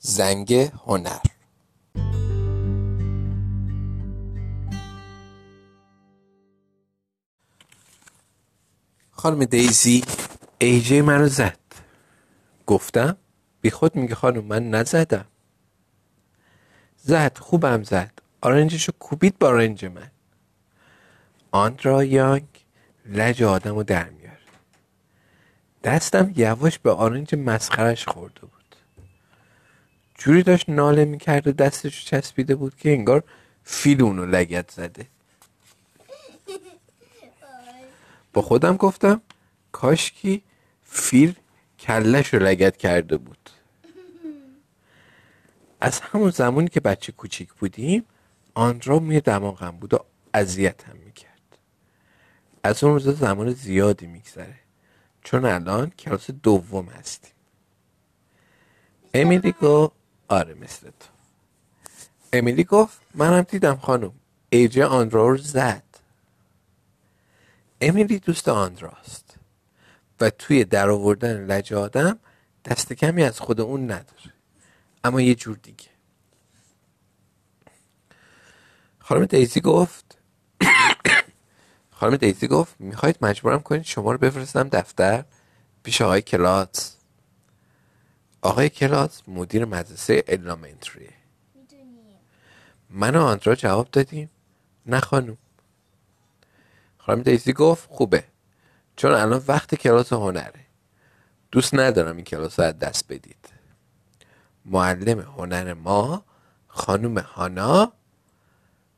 زنگ هنر. خانم دیزی. ایجه منو زد. گفتم بی خود میگه خانم من نزدم. زد خوبم زد. آرنجشو کوبید با آرنج من. آندرا یانگ لج آدم رو در میاره. دستم یواش به آرنج مسخرش خورده بود. جوری داشت ناله می‌کرد و دستش چسبیده بود که انگار فیل اونو لگت زده. با خودم گفتم کاشکی فیل کلش رو لگت کرده بود. از همون زمانی که بچه کوچیک بودیم آندرا میه دماغم بود و اذیتم می‌کرد. از اون روزا زمان زیادی میگذره. چون الان کلاس دوم هستیم. امیلی گفت آره مثل تو. امیلی گفت منم دیدم خانم. ایجه آندرا رو زد. امیلی دوست آندراست. و توی در آوردن لج آدم دست کمی از خود اون نداره. اما یه جور دیگه. خانم دیزی گفت خانم دیزی گفت می‌خواید مجبورم کنید شما رو بفرستم دفتر پیش آقای کلاس آقای کلاس مدیر مدرسه الامنتریه من و آندرا جواب دادیم. نه خانم. خانم دیزی گفت خوبه. چون الان وقت کلاس هنره. دوست ندارم این کلاس رو از دست بدید. معلم هنر ما خانم هانا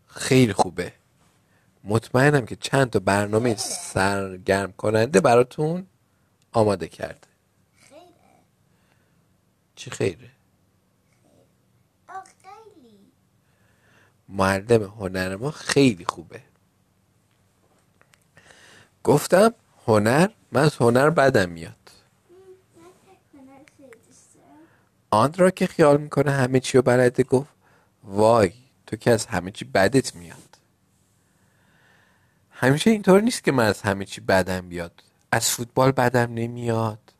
خیلی خوبه. مطمئنم که چند تا برنامه سرگرم کننده براتون آماده کرده. چی خیره؟ معلم هنر ما خیلی خوبه. گفتم هنر من از هنر بدم میاد. دارم آندرا که خیال می‌کنه همه چی رو بلده گفت وای تو که از همه چی بدت میاد. همیشه اینطور نیست که من از همه چی بدم بیاد. از فوتبال بدم نمیاد.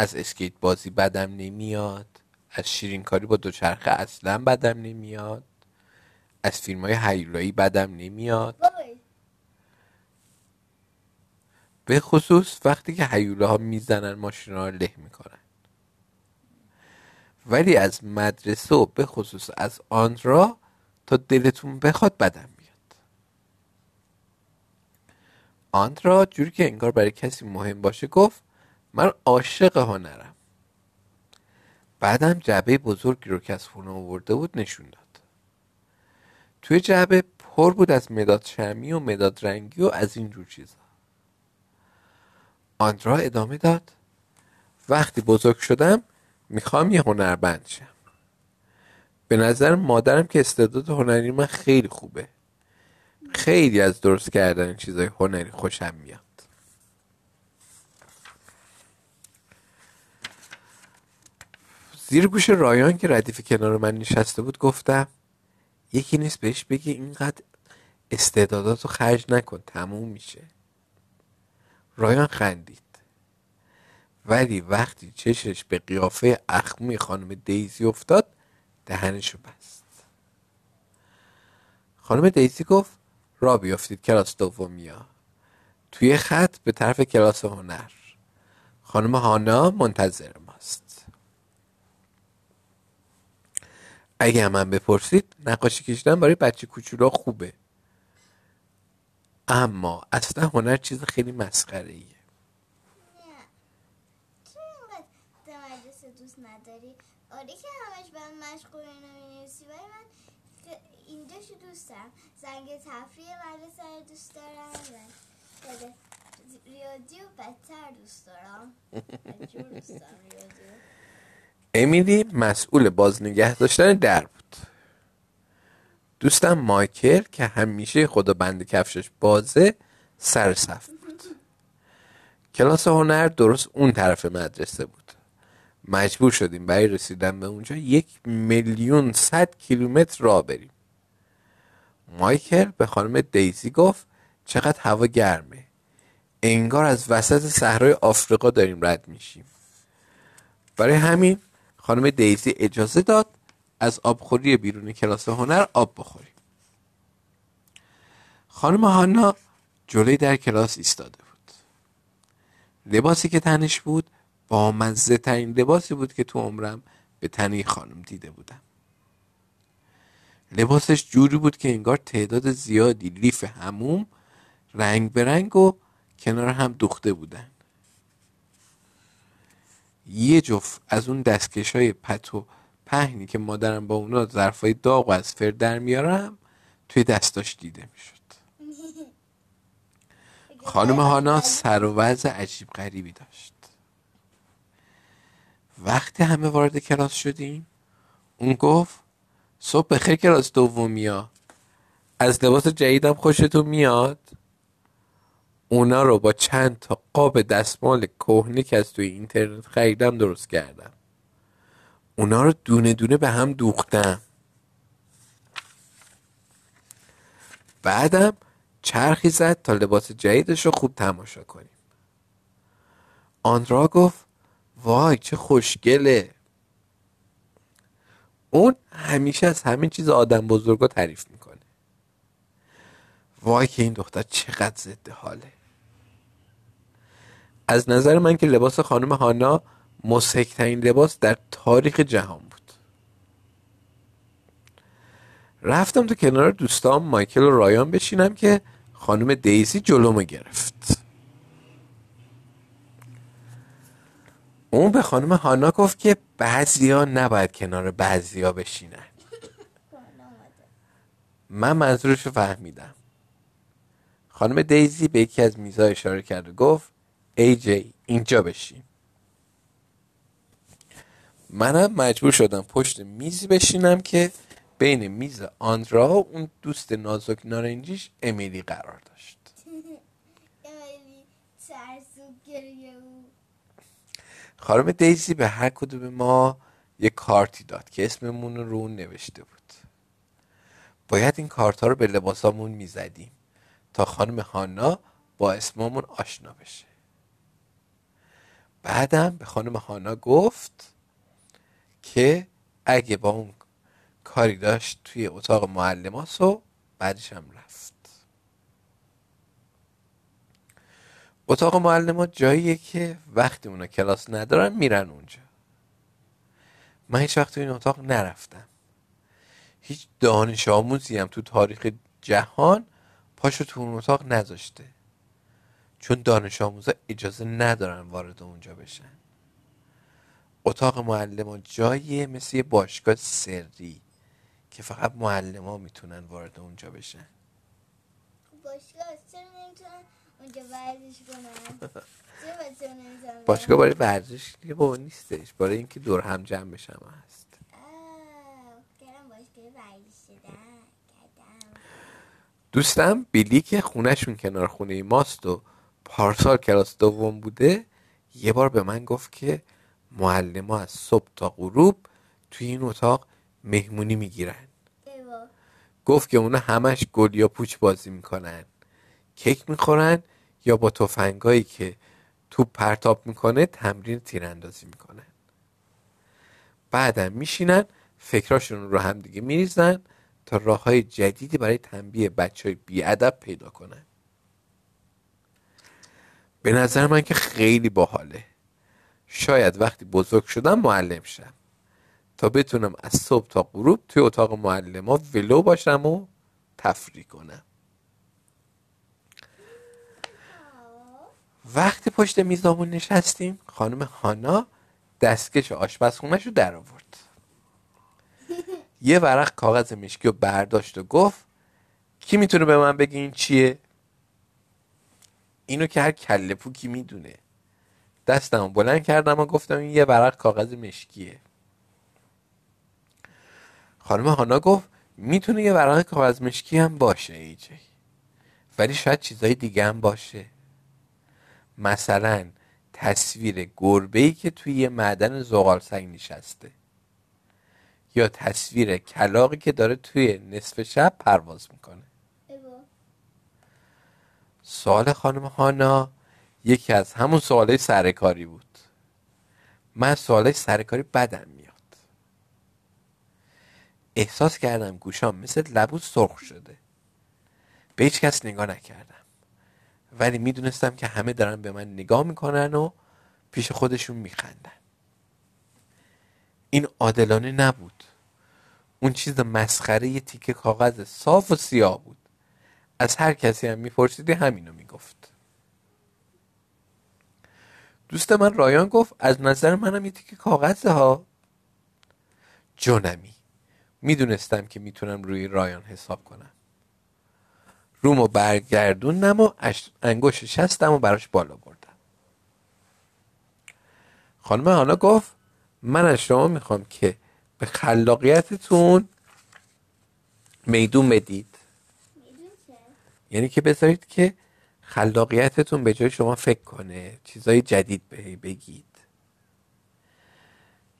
از اسکیت بازی بدم نمیاد از شیرین کاری با دوچرخه اصلا بدم نمیاد از فیلم های هیولایی بدم نمیاد. به خصوص وقتی که هیوله ها می‌زنن ماشین ها له می‌کنن. ولی از مدرسه و به خصوص از آندرا تا دلتون بخواد بدم میاد. آندرا جوری که انگار برای کسی مهم باشه گفت من عاشق هنرم. بعدم جعبه بزرگی رو که از خونه آورده بود نشون داد. توی جعبه پر بود از مداد شمی و مداد رنگی و از این جور چیزا. آندرا ادامه داد. وقتی بزرگ شدم می‌خوام یه هنرمند شم. به نظر مادرم که استعداد هنری من خیلی خوبه. خیلی از درست کردن چیزای هنری خوشم میاد. زیر گوش رایان که ردیف کنار من نشسته بود گفتم یکی نیست بهش بگی اینقدر استعداداتو خرج نکن تموم میشه. رایان خندید. ولی وقتی چشش به قیافه اخموی خانم دیزی افتاد دهنشو بست. خانم دیزی گفت را بیافتید کلاس دومیا. توی خط به طرف کلاس هنر. خانم هانا منتظر ماست اگه من بپرسید نقاشی کشیدن برای بچه کوچولو خوبه. اما اصلا هنر چیز خیلی مسخره ایه دوست نداری؟ آره که همش من مشغول اینو می‌نویسی ولی من اینجاشو دوست دارم زنگ تفریح مدرسه رو دوست دارم ریاضی رو بدتر دوست دارم. عجیب دوست دارم ریاضی. امیلی مسئول بازنگه داشتن در بود. دوستم مایکل که همیشه خدا بند کفشش بازه سر صف بود. کلاس هنر درست اون طرف مدرسه بود. مجبور شدیم برای رسیدن به اونجا یک میلیون صد کیلومتر راه بریم. مایکل به خانم دیزی گفت چقدر هوا گرمه. انگار از وسط صحرای آفریقا داریم رد میشیم. برای همین خانم دیزی اجازه داد از آبخوری بیرون کلاس هنر آب بخوریم. خانم هانا جلوی در کلاس ایستاده بود. لباسی که تنش بود با مزه ترین لباسی بود که تو عمرم به تنی خانم دیده بودم. لباسش جوری بود که انگار تعداد زیادی لیف هموم رنگ به رنگ و کنار هم دوخته بودن. یه جفت از اون دستکش های پت و پهنی که مادرم با اونا ظرفای داغ و از فر در میارم توی دستاش دیده می‌شد. خانم هانا سر و وضع عجیب غریبی داشت. وقتی همه وارد کلاس شدیم اون گفت صبح بخیر کلاس دومیا از لباس جدیدم خوشتون میاد؟ اونا رو با چند تا قاب دستمال کهنه که از توی اینترنت خریدم درست کردم. اونا رو دونه دونه به هم دوختم. بعدم چرخی زد تا لباس جدیدش رو خوب تماشا کنیم. آندرا گفت وای چه خوشگله. اون همیشه از همین چیز آدم بزرگا تعریف می‌کنه. وای که این دختر چقدر ضد حاله از نظر من که لباس خانم هانا مسکترین لباس در تاریخ جهان بود. رفتم تو کنار دوستام مایکل و رایان بشینم که خانم دیزی جلومو گرفت. اون به خانم هانا گفت که بعضیا نباید کنار بعضیا بشینن. من منظورش رو فهمیدم. خانم دیزی به یکی از میزا اشاره کرد و گفت جی اینجا بشین. منم مجبور شدم پشت میزی بشینم که بین میز آندرا و اون دوست نازک نارنجیش امیلی قرار داشت. خانم دیزی به هر کدوم ما یه کارتی داد که اسممون رو اون نوشته بود. باید این کارت ها رو به لباسامون می‌زدیم تا خانم هانا با اسممون آشنا بشه. بعدم به خانم هانا گفت که اگه با اون کاری داشت توی اتاق معلمات و بعدش هم رفت. اتاق معلمات جاییه که وقتی اونا کلاس ندارن میرن اونجا. من هیچ وقت تو این اتاق نرفتم. هیچ دانش آموزی هم تو تاریخ جهان پاشو تو اون اتاق نذاشته. چون دانش آموزا اجازه ندارن وارد اونجا بشن. اتاق معلم جاییه مثل یه باشگاه سری که فقط معلم ها می‌تونن وارد اونجا بشن. باشگاه نمی‌تونن اونجا ورزش کنن. باشگاه برای ورزش دیگه بابا نیستش. برای اینکه دور هم جمع بشم هست. دوستم بیلی که خونهشون کنار خونه ماست و پارسال کلاس دوم بوده یه بار به من گفت که معلم از صبح تا غروب توی این اتاق مهمونی می‌گیرن. گفت که اونا همش گل یا پوچ بازی می‌کنن. کیک می‌خورن یا با تفنگایی که توپ پرتاب می‌کنه تمرین تیراندازی می‌کنن. بعدم میشینن فکراشون رو هم دیگه میریزن تا راه های جدیدی برای تنبیه بچه های بیادب پیدا کنن. به نظر من که خیلی باحاله. شاید وقتی بزرگ شدم معلم شم. تا بتونم از صبح تا غروب توی اتاق معلم ها ولو باشم و تفریح کنم. وقتی پشت میزامون نشستیم خانم هانا دستکش آشپزخونش رو در آورد. یه ورق کاغذ مشکی رو برداشت و گفت کی می‌تونه به من بگه این چیه؟ اینو که هر کله پوکی می‌دونه. دستم بلند کردم و گفتم این یه ورق کاغذ مشکیه. خانم هانا گفت می‌تونه یه ورق کاغذ مشکی هم باشه ایجی ولی شاید چیزای دیگه هم باشه. مثلا تصویر گربه ای که توی یه معدن زغال سنگ نشسته. یا تصویر کلاقی که داره توی نصف شب پرواز می‌کنه. سوال خانم هانا یکی از همون سوالای سرکاری بود. من سوالای سرکاری بدم میاد. احساس کردم گوشام مثل لبوس سرخ شده. به هیچ کس نگاه نکردم. ولی می‌دونستم که همه دارن به من نگاه می‌کنن و پیش خودشون میخندن. این عادلانه نبود. اون چیز مسخره یه تیکه کاغذ صاف و سیاه بود. از هر کسی هم میپرسیدی همینو می‌گفت. دوست من رایان گفت از نظر منم یه تیکه کاغذه ها جونمی می‌دونستم که می‌تونم روی رایان حساب کنم. رومو برگردوندم و انگوش شستم و براش بالا بردم. خانم هانا گفت من از شما می‌خوام که به خلاقیتتون میدون بدید. یعنی که بذارید که خلاقیتتون به جای شما فکر کنه چیزای جدید به بگید.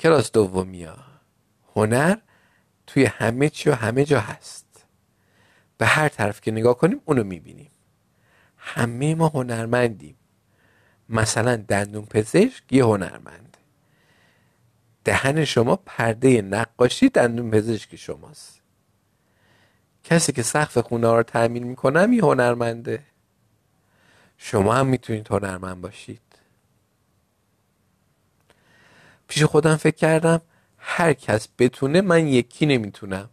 کلاس دومیا هنر توی همه چی و همه جا هست. به هر طرف که نگاه کنیم اونو می‌بینیم. همه ما هنرمندیم. مثلا دندون پزشک یه هنرمند. دهن شما پرده نقاشی دندون پزشک شماست. کسی که سقف خونه رو تعمیر می‌کنم یه هنرمنده. شما هم می‌تونید هنرمند باشید. پیش خودم فکر کردم هر کس بتونه من یکی نمی‌تونم.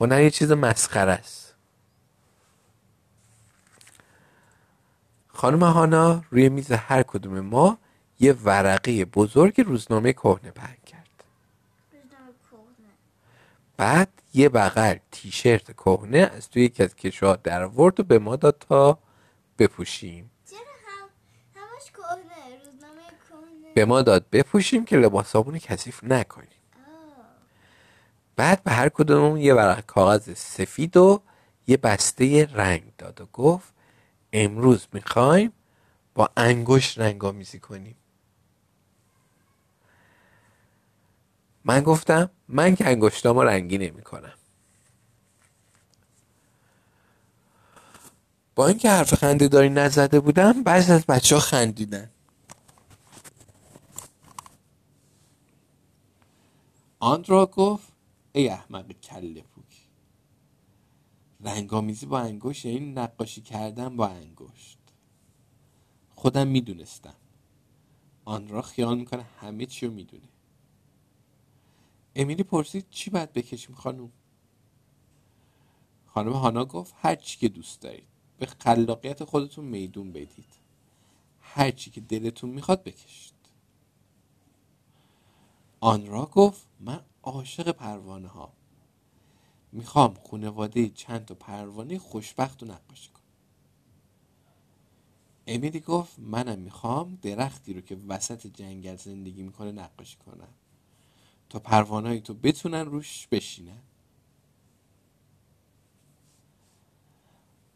هنر یه چیز مسخره است. خانم هانا روی میز هر کدوم ما یه ورقه بزرگ روزنامه کهنه کرد بعد یه بغل تیشرت کهنه از توی یکی از کشوها در ورد و به ما داد تا بپوشیم. به ما داد بپوشیم که لباسامون کثیف نکنیم. بعد به هر کدوم یه ورق کاغذ سفید و یه بسته رنگ داد و گفت امروز می‌خوایم با انگشت رنگامیزی کنیم. من گفتم من که انگشتامو رنگی نمی کنم با اینکه حرف خنده داری نزده بودم بعضی از بچه ها خندیدن. آندرا گفت ای احمق کله پوک رنگامیزی با انگشت یعنی نقاشی کردن با انگشت. خودم می‌دونستم. آن را خیال می‌کنه همه چی رو می‌دونه. امیلی پرسید چی باید بکشیم خانم خانم هانا گفت هر چی که دوست دارید. به خلاقیت خودتون میدون بدید. هر چی که دلتون می‌خواد بکشید. آن را گفت من عاشق پروانه ها. می‌خوام خونواده چند تا پروانه خوشبخت و نقاشی کنم. امیلی گفت منم می‌خوام درختی رو که وسط جنگل زندگی می‌کنه نقاشی کنم. تا پروانه تو بتونن روش بشینن.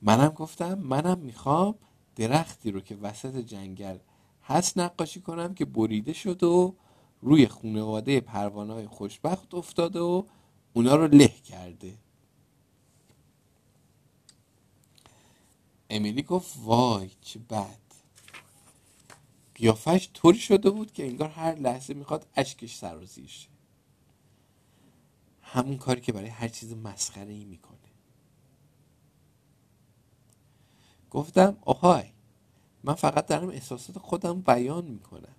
منم گفتم منم می‌خوام درختی رو که وسط جنگل هست نقاشی کنم که بریده شد و روی خانواده پروانه های خوشبخت افتاده و اونا رو له کرده. امیلی گفت وای چه بد. قیافش طوری شده بود که انگار هر لحظه می‌خواد اشکش سرازیر شه. همون کاری که برای هر چیز مسخره ای می‌کنه. گفتم آهای من فقط دارم احساسات خودم بیان می‌کنم.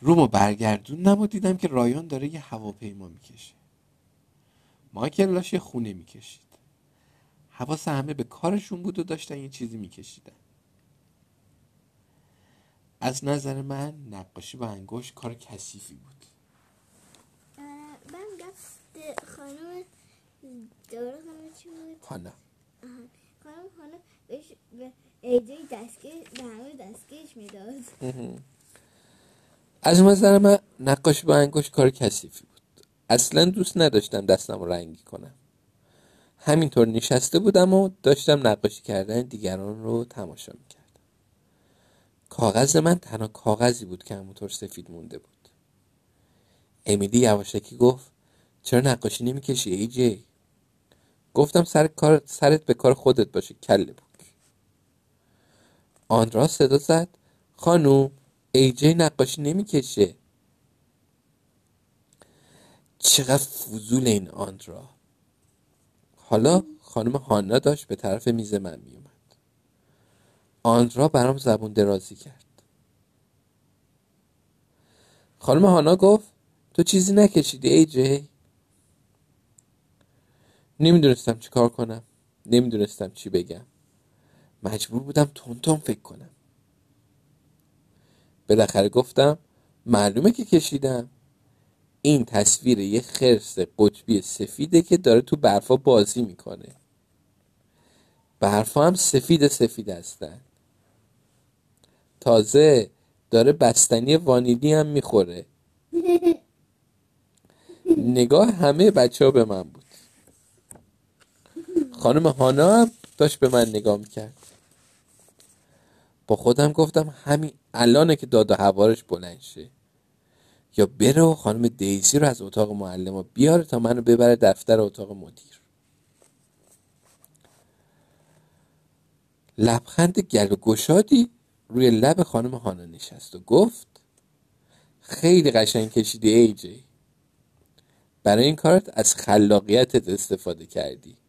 رومو برگردوندم و دیدم که رایان داره یه هواپیما می‌کشه. مایکل لاش خونه می‌کشید. حواس همه به کارشون بود و داشتن یه چیزی میکشیدن. از نظر من نقاشی با انگوش کار کثیفی بود. خانم داره چی بود؟ خانم. خانم خانم بهش به ایده دستگیر به همه دستگیرش می‌داد. از نظر من نقاشی با انگشت کار کثیفی بود. اصلا دوست نداشتم دستم رو رنگی کنم. همینطور نشسته بودم و داشتم نقاشی کردن دیگران رو تماشا می‌کردم. کاغذ من تنها کاغذی بود که همونطور سفید مونده بود. امیلی یواشکی گفت چرا نقاشی نمی‌کشی ای جی؟ گفتم سر کار سرت به کار خودت باشه کله بود آن را صدا زد. خانوم ای جی نقاشی نمی‌کشه. چقدر فضول این آندرا. حالا خانم هانا داشت به طرف میز من میومد آندرا برام زبون درازی کرد. خانم هانا گفت تو چیزی نکشیدی ای جی؟ نمی‌دونستم چی کار کنم. نمی‌دونستم چی بگم. مجبور بودم تون فکر کنم. بالاخره گفتم معلومه که کشیدم. این تصویر یه خرس قطبی سفیده که داره تو برفا بازی می‌کنه. برفا هم سفید سفید هستن. تازه داره بستنی وانیلی هم می‌خوره. نگاه همه بچه ها به من بود. خانم هانا هم داشت به من نگاه می‌کرد. با خودم گفتم همین الانه که داد و هوارش بلند شه. یا بره و خانم دیزی رو از اتاق معلم بیاره تا منو ببره دفتر اتاق مدیر. لبخند گل و گشادی روی لب خانم هانا نشست و گفت خیلی قشنگ کشیدی ای جی. برای این کارت از خلاقیتت استفاده کردی.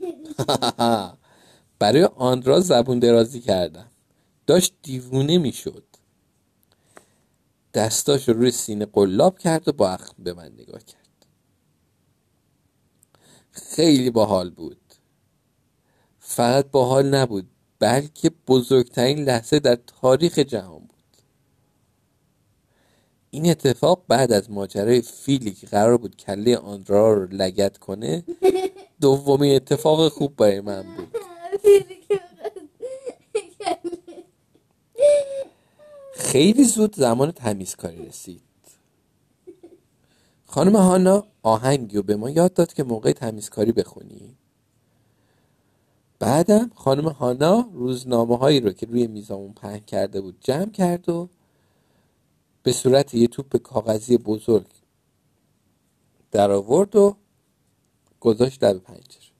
برای آندرا زبون درازی کردم. داشت دیوونه می‌شد. دستاش رو روی سینه قلاب کرد و با اخم به من نگاه کرد. خیلی باحال بود. فقط باحال نبود بلکه بزرگترین لحظه در تاریخ جهان این اتفاق بعد از ماجرای فیلی که قرار بود کله آندرا رو لگت کنه دومین اتفاق خوب برای من بود. خیلی زود زمان تمیزکاری رسید. خانم هانا آهنگی و به ما یاد داد که موقع تمیزکاری بخونی. بعدم خانم هانا روزنامه هایی رو که روی میزامون پهن کرده بود جمع کرد و به صورت یه توپ کاغذی بزرگ در آورد و گذاشت در پنجره.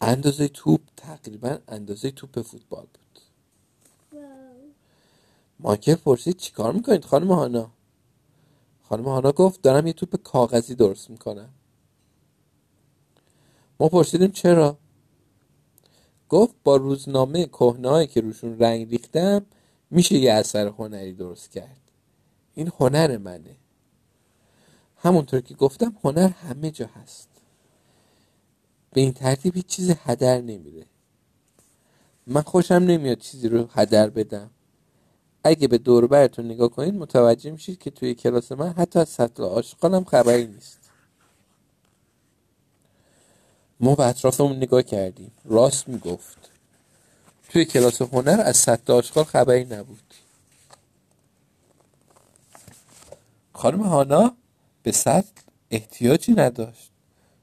اندازه توپ تقریبا اندازه توپ فوتبال بود. مایکل پرسید چیکار می‌کنید خانم هانا؟ خانم هانا گفت دارم یه توپ کاغذی درست می‌کنم. ما پرسیدیم چرا؟ گفت با روزنامه کهنهایی که روشون رنگ ریختم میشه یه اثر هنری درست کرد. این هنر منه. همونطور که گفتم هنر همه جا هست. به این ترتیب هیچ چیزی هدر نمیره. من خوشم نمیاد چیزی رو هدر بدم. اگه به دور نگاه کنید متوجه میشید که توی کلاس من حتی از سطل آشقالم خبری نیست. ما به اطرافمون نگاه کردیم. راست می‌گفت. توی کلاس هنر از سطل آشغال خبری نبود. خانم هانا به سطل احتیاجی نداشت.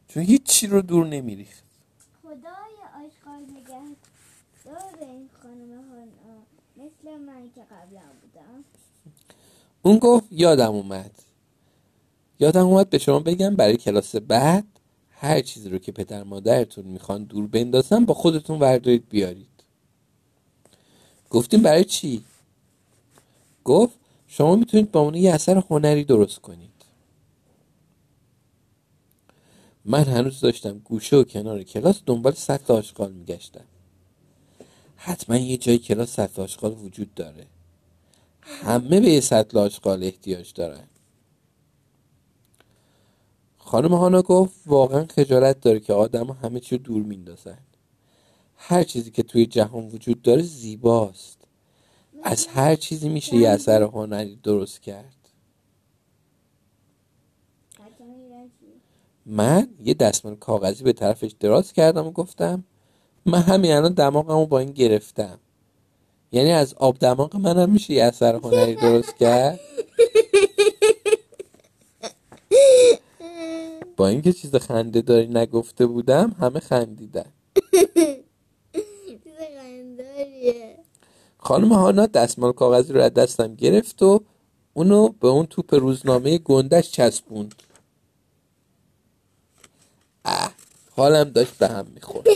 چون هیچی رو دور نمیریخت. خدای آشغال نگه داره این خانم هانا. مثل من که قبلا بودم. اون گفت یادم اومد. یادم اومد به شما بگم برای کلاس بعد هر چیزی رو که پدر مادرتون می‌خوان دور بندازن با خودتون وردارید بیارید. گفتیم برای چی؟ گفت شما می‌تونید با اون یه اثر هنری درست کنید. من هنوز داشتم گوشه و کنار کلاس دنبال سطل آشغال میگشتم. حتما یه جای کلاس سطل آشغال وجود داره. همه به یه سطل آشغال احتیاج دارن. خانم هانا گفت واقعا خجالت داره که آدم همه چی دور میندازن. هر چیزی که توی جهان وجود داره زیباست. از هر چیزی میشه یه اثر هنری درست کرد. من یه دستمال کاغذی به طرفش دراز کردم و گفتم من همین الان دماغمو با این گرفتم. یعنی از آب دماغ منم میشه یه اثر هنری درست کرد؟ با اینکه چیز خنده داری نگفته بودم همه خندیدن. خانم هانا دستمال کاغذی رو از دستم گرفت و اونو به اون توپ روزنامه گندش چسبوند. اه حالم داشت به هم می‌خورد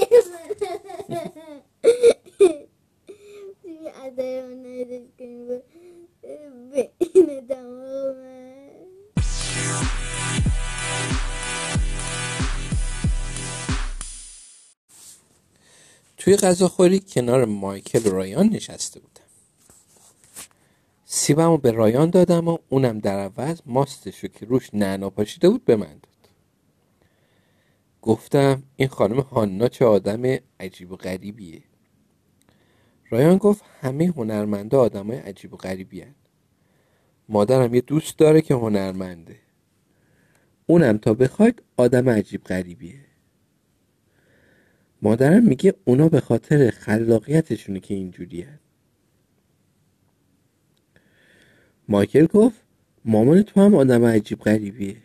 توی غذاخوری کنار مایکل و رایان نشسته بودم. سیبم رو به رایان دادم و اونم در عوض ماستشو که روش نعنا پاشیده بود به من داد. گفتم این خانم هانا چه آدم عجیب و غریبیه. رایان گفت همه هنرمنده آدمای عجیب و غریبی هن. مادرم یه دوست داره که هنرمنده. اونم تا بخواید آدم عجیب غریبیه. مادرم میگه اونا به خاطر خلاقیتشونه که اینجوری هن. مایکل گفت مامان تو هم آدم عجیب غریبیه.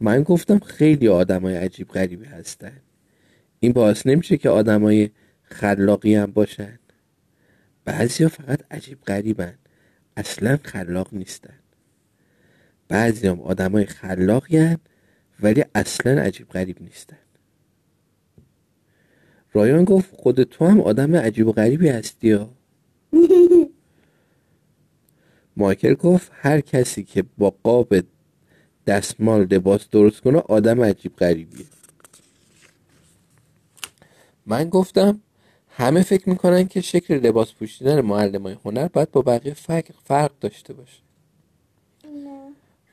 من گفتم خیلی آدمای عجیب غریبی هستن. این باعث نمیشه که آدمای خلاقی هم باشن. بعضی ها فقط عجیب غریبن. اصلا خلاق نیستن. بعضی هم آدم های خلاقی ولی اصلا عجیب غریب نیستن. رایان گفت خود تو هم آدم عجیب و غریبی هستی ها. مایکل گفت هر کسی که با قاب دستمال لباس درست کنه آدم عجیب غریبیه. من گفتم همه فکر می‌کنن که شکل لباس پوشیدن معلم های هنر باید با بقیه فرق داشته باشه.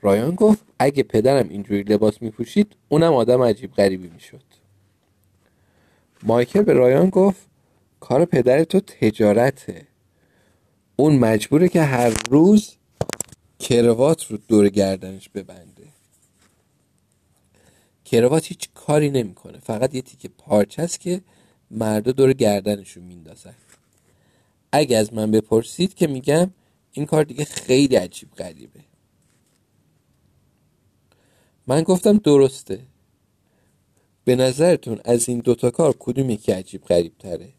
رایان گفت اگه پدرم اینجوری لباس میپوشید اونم آدم عجیب غریبی می‌شد. مایکل به رایان گفت کار پدر تو تجارته. اون مجبوره که هر روز کروات رو دور گردنش ببنده. کروات هیچ کاری نمی‌کنه فقط یه تیکه پارچه است که مردا دور گردنشون میندازن. اگه از من بپرسید که میگم این کار دیگه خیلی عجیب غریبه. من گفتم درسته. به نظرتون از این دوتا کار کدوم یکی عجیب غریب تره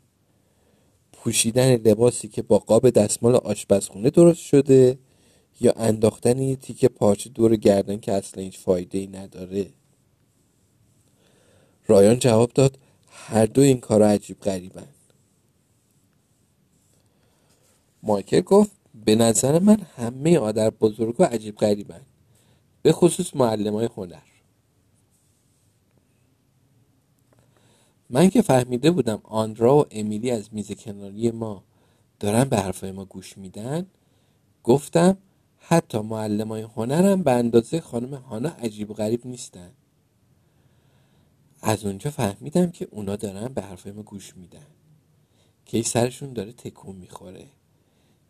پوشیدن لباسی که با قاب دستمال آشپزخونه درست شده یا انداختن یه تیکه پارچه دور گردن که اصلا هیچ فایده ای نداره؟ رایان جواب داد هر دو این کارا عجیب غریبن. مایکل گفت به نظر من همه آدر بزرگا عجیب غریبن به خصوص معلم های هنر. من که فهمیده بودم آندرا و امیلی از میز کناری ما دارن به حرفای ما گوش میدن گفتم حتی معلم های هنرم به اندازه خانم هانا عجیب و غریب نیستن. از اونجا فهمیدم که اونا دارن به حرفای ما گوش میدن. که سرشون داره تکون می‌خوره.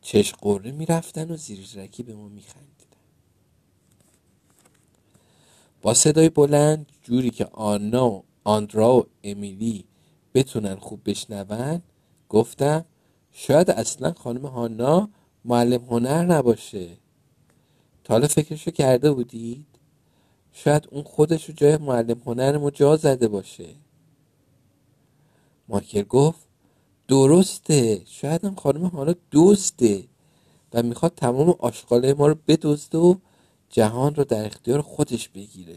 چش قره می‌رفتن و زیر رکی به ما میخندیدن. با صدای بلند جوری که آنا و آندرا و امیلی بتونن خوب بشنون؟ گفتم شاید اصلا خانم هانا معلم هنر نباشه. تا حالا فکرشو کرده بودید؟ شاید اون خودش رو جای معلم هنر جا زده باشه. مایکل گفت درسته شاید هم خانم هانا دوسته و می‌خواد تمام آشغاله ما رو بدزده و جهان رو در اختیار خودش بگیره.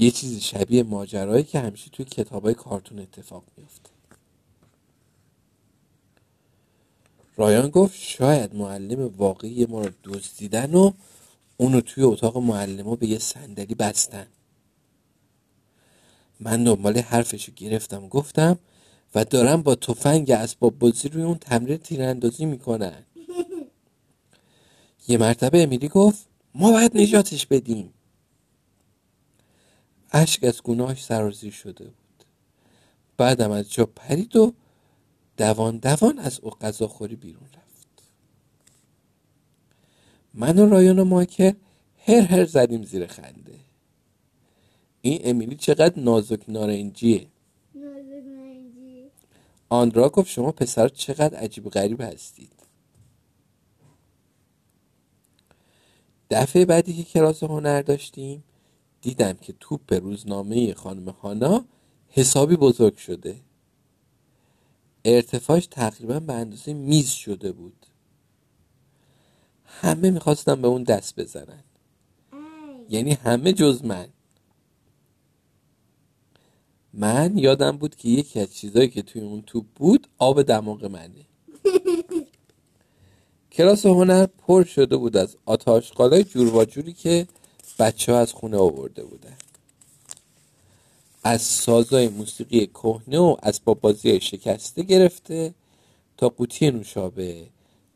یه چیزی شبیه ماجرایی که همیشه توی کتاب های کارتون اتفاق میفته رایان گفت شاید معلم واقعی ما رو دزدیدن و اونو توی اتاق معلم به یه صندلی بستن. من دنبال حرفشو گرفتم گفتم و دارم با تفنگ اسباب بازی روی اون تمرین تیراندازی می‌کنن. یه مرتبه امیلی گفت ما باید نجاتش بدیم. اشک از گناهش سرازیر شده بود. بعدم از جا پرید و دوان دوان از او غذاخوری بیرون رفت. من و رایان و مایکل هر هر زدیم زیر خنده. این امیلی چقدر نازک نارنجیه. آندرا گفت شما پسر چقدر عجیب غریب هستید. دفعه بعدی که کلاس هنر داشتیم دیدم که توپ روزنامه خانم هانا حسابی بزرگ شده. ارتفاعش تقریبا به اندازه میز شده بود. همه می‌خواستم به اون دست بزنن. یعنی همه جز من. من یادم بود که یکی از چیزایی که توی اون توپ بود آب دماغ منه. کلاس هنر پر شده بود از آتاشقالای جور و جوری که بچه از خونه آورده بودن. از سازای موسیقی کهنه و از بازی شکسته گرفته تا قوطی نوشابه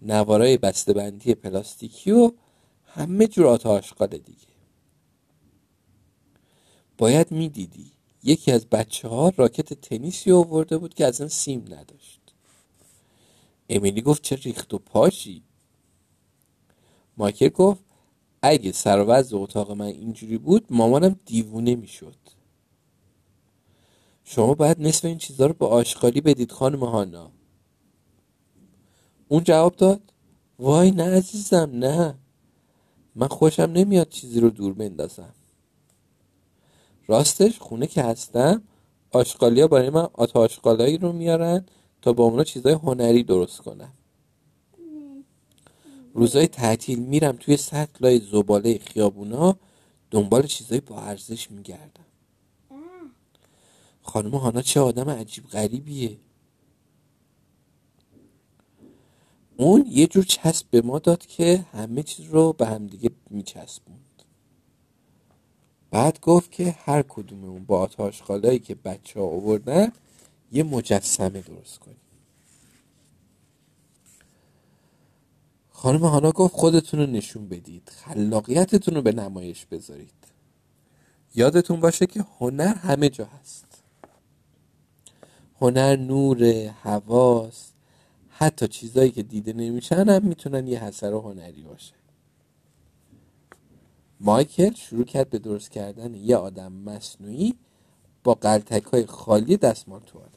نوارای بسته‌بندی پلاستیکی و همه جور آشغال دیگه. باید می‌دیدی یکی از بچه ها راکت تنیسی آورده بود که از اون سیم نداشت. امیلی گفت چه ریخت و پاشی. مایکل گفت اگه سر اتاق من اینجوری بود مامانم دیوونه می‌شد. شما باید نصف این چیزها رو با آشغالی بدید خانم هانا. اون جواب داد وای نه عزیزم نه. من خوشم نمیاد چیزی رو دور بندازم. راستش خونه که هستم آشغالیا برای من آتا آشغالایی رو میارن تا با اونا چیزای هنری درست کنم. روزای تعطیل میرم توی سطلای زباله خیابونا دنبال چیزای با ارزش میگردم. خانم هانا چه آدم عجیب غریبیه. اون یه جور چسب به ما داد که همه چیز رو به همدیگه میچسبوند. بعد گفت که هر کدوم اون با آتاشخالایی که بچه ها آوردن یه مجسمه درست کنیم. خانم هانا گفت خودتون رو نشون بدید. خلاقیتتون رو به نمایش بذارید. یادتون باشه که هنر همه جا هست. هنر نور هواست حتی چیزایی که دیده نمیشن هم می‌تونن یه حسر هنری باشه. مایکل شروع کرد به درست کردن یه آدم مصنوعی با قلتک های خالی دستمال توالت.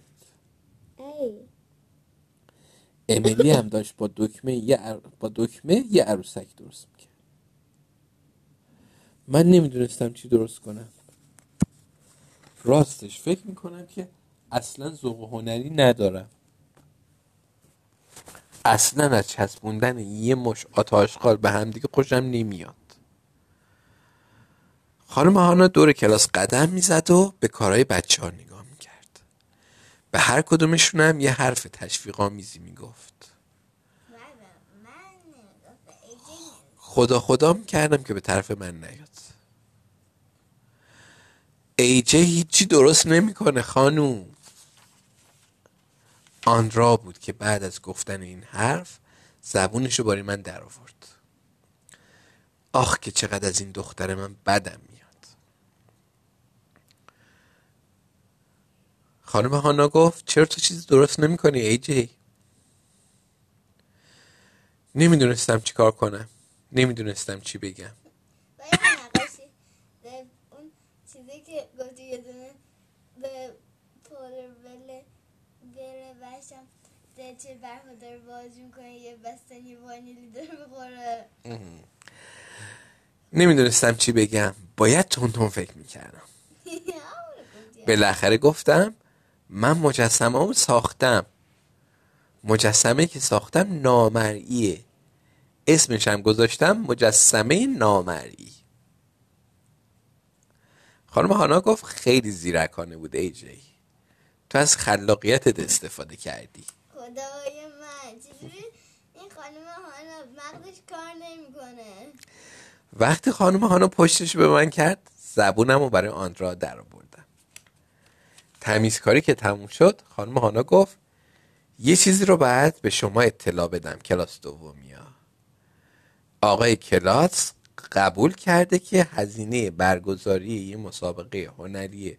امیلی هم داشت با دکمه یه, با دکمه یه عروسک درست می‌کرد. من نمی‌دونستم چی درست کنم. راستش فکر می‌کنم که اصلا ذوق هنری ندارم. اصلا از چسبوندن یه مش آتاشقال به همدیگه خوشم نمیاد. خانم هانا دور کلاس قدم می‌زد و به کارهای بچه ها به هر کدومشون هم یه حرف تشویق آمیزی می‌گفت. خدا خدا می‌کردم که به طرف من نیاد. ایجه هیچی درست نمی‌کنه خانوم. آندرا بود که بعد از گفتن این حرف زبونشو باری من در آورد آخ که چقدر از این دختر من بدم میاد خانم هانا گفت چرا تو چیزی درست نمی‌کنی ای جی؟ نمی‌دونستم چی کار کنم. نمی‌دونستم چی بگم. اون چیزی که گفتی یه دونه به بره بشم چه برخودار باز می‌کنه یه بستنی وانیلی داره بخوره نمی‌دونستم چی بگم. باید تون تون فکر می‌کردم. بالاخره گفتم من مجسمه رو ساختم. مجسمه که ساختم نامرئیه. اسمشم گذاشتم مجسمه نامرئی. خانم هانا گفت خیلی زیرکانه بود ای جی. تو از خلاقیتت استفاده کردی. خدای من چجوری این خانم هانا مغزش کار نمی‌کنه؟ وقتی خانم هانا پشتش به من کرد زبونم رو برای آندرا در آوردم تمیزکاری که تموم شد خانم هانا گفت یه چیزی رو بعد به شما اطلاع بدم کلاس دومیا آقای کلاس قبول کرده که هزینه برگزاری یه مسابقه هنری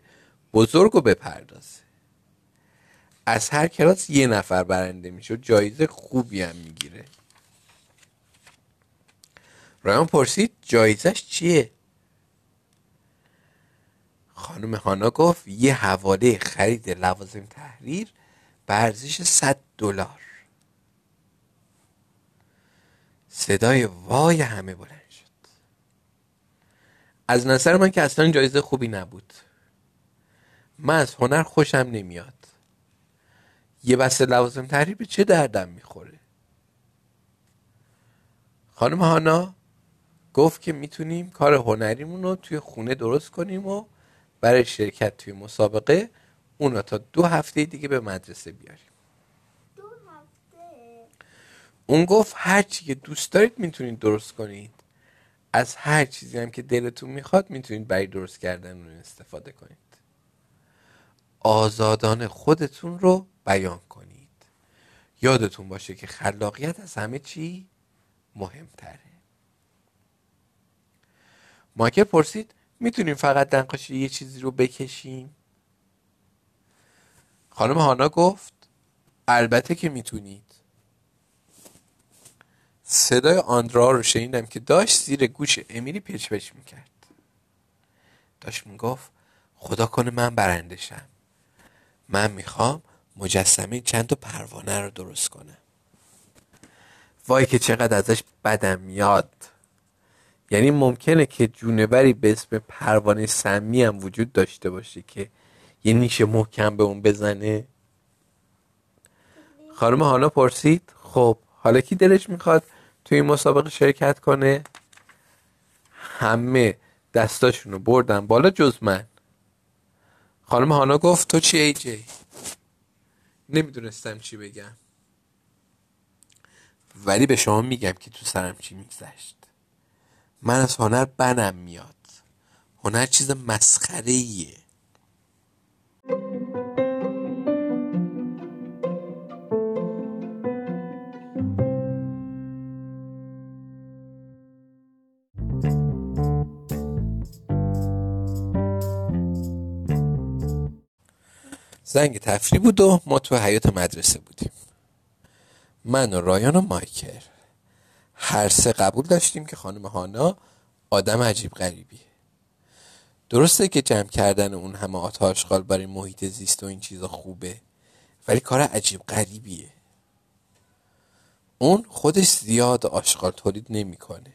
بزرگ رو بپردازه. از هر کلاس یه نفر برنده میشه و جایزه خوبی هم می‌گیره. رایان پرسید جایزش چیه؟ خانم هانا گفت یه حواله خرید لوازم تحریر به ارزش 100 دلار. صدای وای همه بلند شد. از نظر من که اصلا جایزه خوبی نبود. من از هنر خوشم نمیاد. یه بسته لوازم تحریر به چه دردم می‌خوره؟ خانم هانا گفت که می‌تونیم کار هنریمون رو توی خونه درست کنیم و برای شرکت توی مسابقه اون رو تا دو هفته دیگه به مدرسه بیاریم. دو هفته؟ اون گفت هر چی که دوست دارید می‌تونید درست کنید. از هر چیزی هم که دلتون می‌خواد می‌تونید برای درست کردن اون استفاده کنید. آزادانه خودتون رو بیان کنید. یادتون باشه که خلاقیت از همه چی مهمتره. مایکل پرسید می‌تونیم فقط نقاشی یه چیزی رو بکشیم؟ خانم هانا گفت البته که می‌تونید. صدای آندرا رو شنیدم که داشت زیر گوش امیلی پچ پچ می‌کرد. داشت می‌گفت خدا کنه من برندشم. من می‌خوام مجسمه چند تا پروانه رو درست کنم. وای که چقدر ازش بدم میاد. یعنی ممکنه که جونوری به اسم پروانه سمی هم وجود داشته باشه که یه نیش محکم به اون بزنه. خانم هانا پرسید. خب حالا کی دلش می‌خواد توی این مسابقه شرکت کنه؟ همه دستاشونو بردن بالا جز من. خانم هانا گفت تو چی ای جی؟ نمی‌دونستم چی بگم. ولی به شما میگم که تو سرم چی میگذشت. من از هنر بنم میاد. هنر چیز مسخره ایه زنگ تفریح بود و ما تو حیات مدرسه بودیم. من و رایان و مایکل. هر سه قبول داشتیم که خانم هانا آدم عجیب غریبیه. درسته که جمع کردن اون همه آتا آشغال برای محیط زیست و این چیزا خوبه ولی کار عجیب غریبیه. اون خودش زیاد آشغال تولید نمی‌کنه.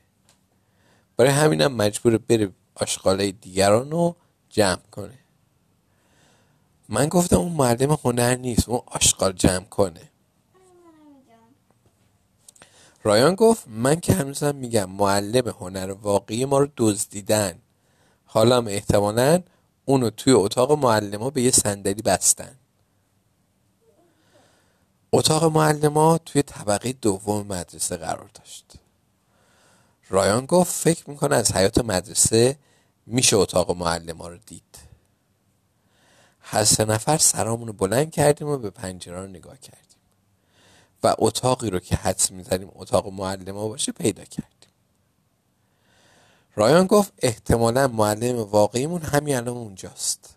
برای همینم مجبور بره آشغالای دیگران رو جمع کنه. من گفتم اون معلم هنر نیست اون آشغال جمع کنه. رایان گفت من که هنوزم میگم معلم هنر واقعی ما رو دزدیدن. حالا هم احتمالا اونو توی اتاق معلم به یه صندلی بستن. اتاق معلم توی طبقه دوم مدرسه قرار داشت. رایان گفت فکر می‌کنه از حیات مدرسه میشه اتاق معلم رو دید. هر سه نفر سرامون رو بلند کردیم و به پنجره رو نگاه کردیم. و اتاقی رو که حدس می‌زنیم اتاق معلم باشه پیدا کردیم. رایان گفت احتمالا معلم واقعیمون همین الان اونجاست.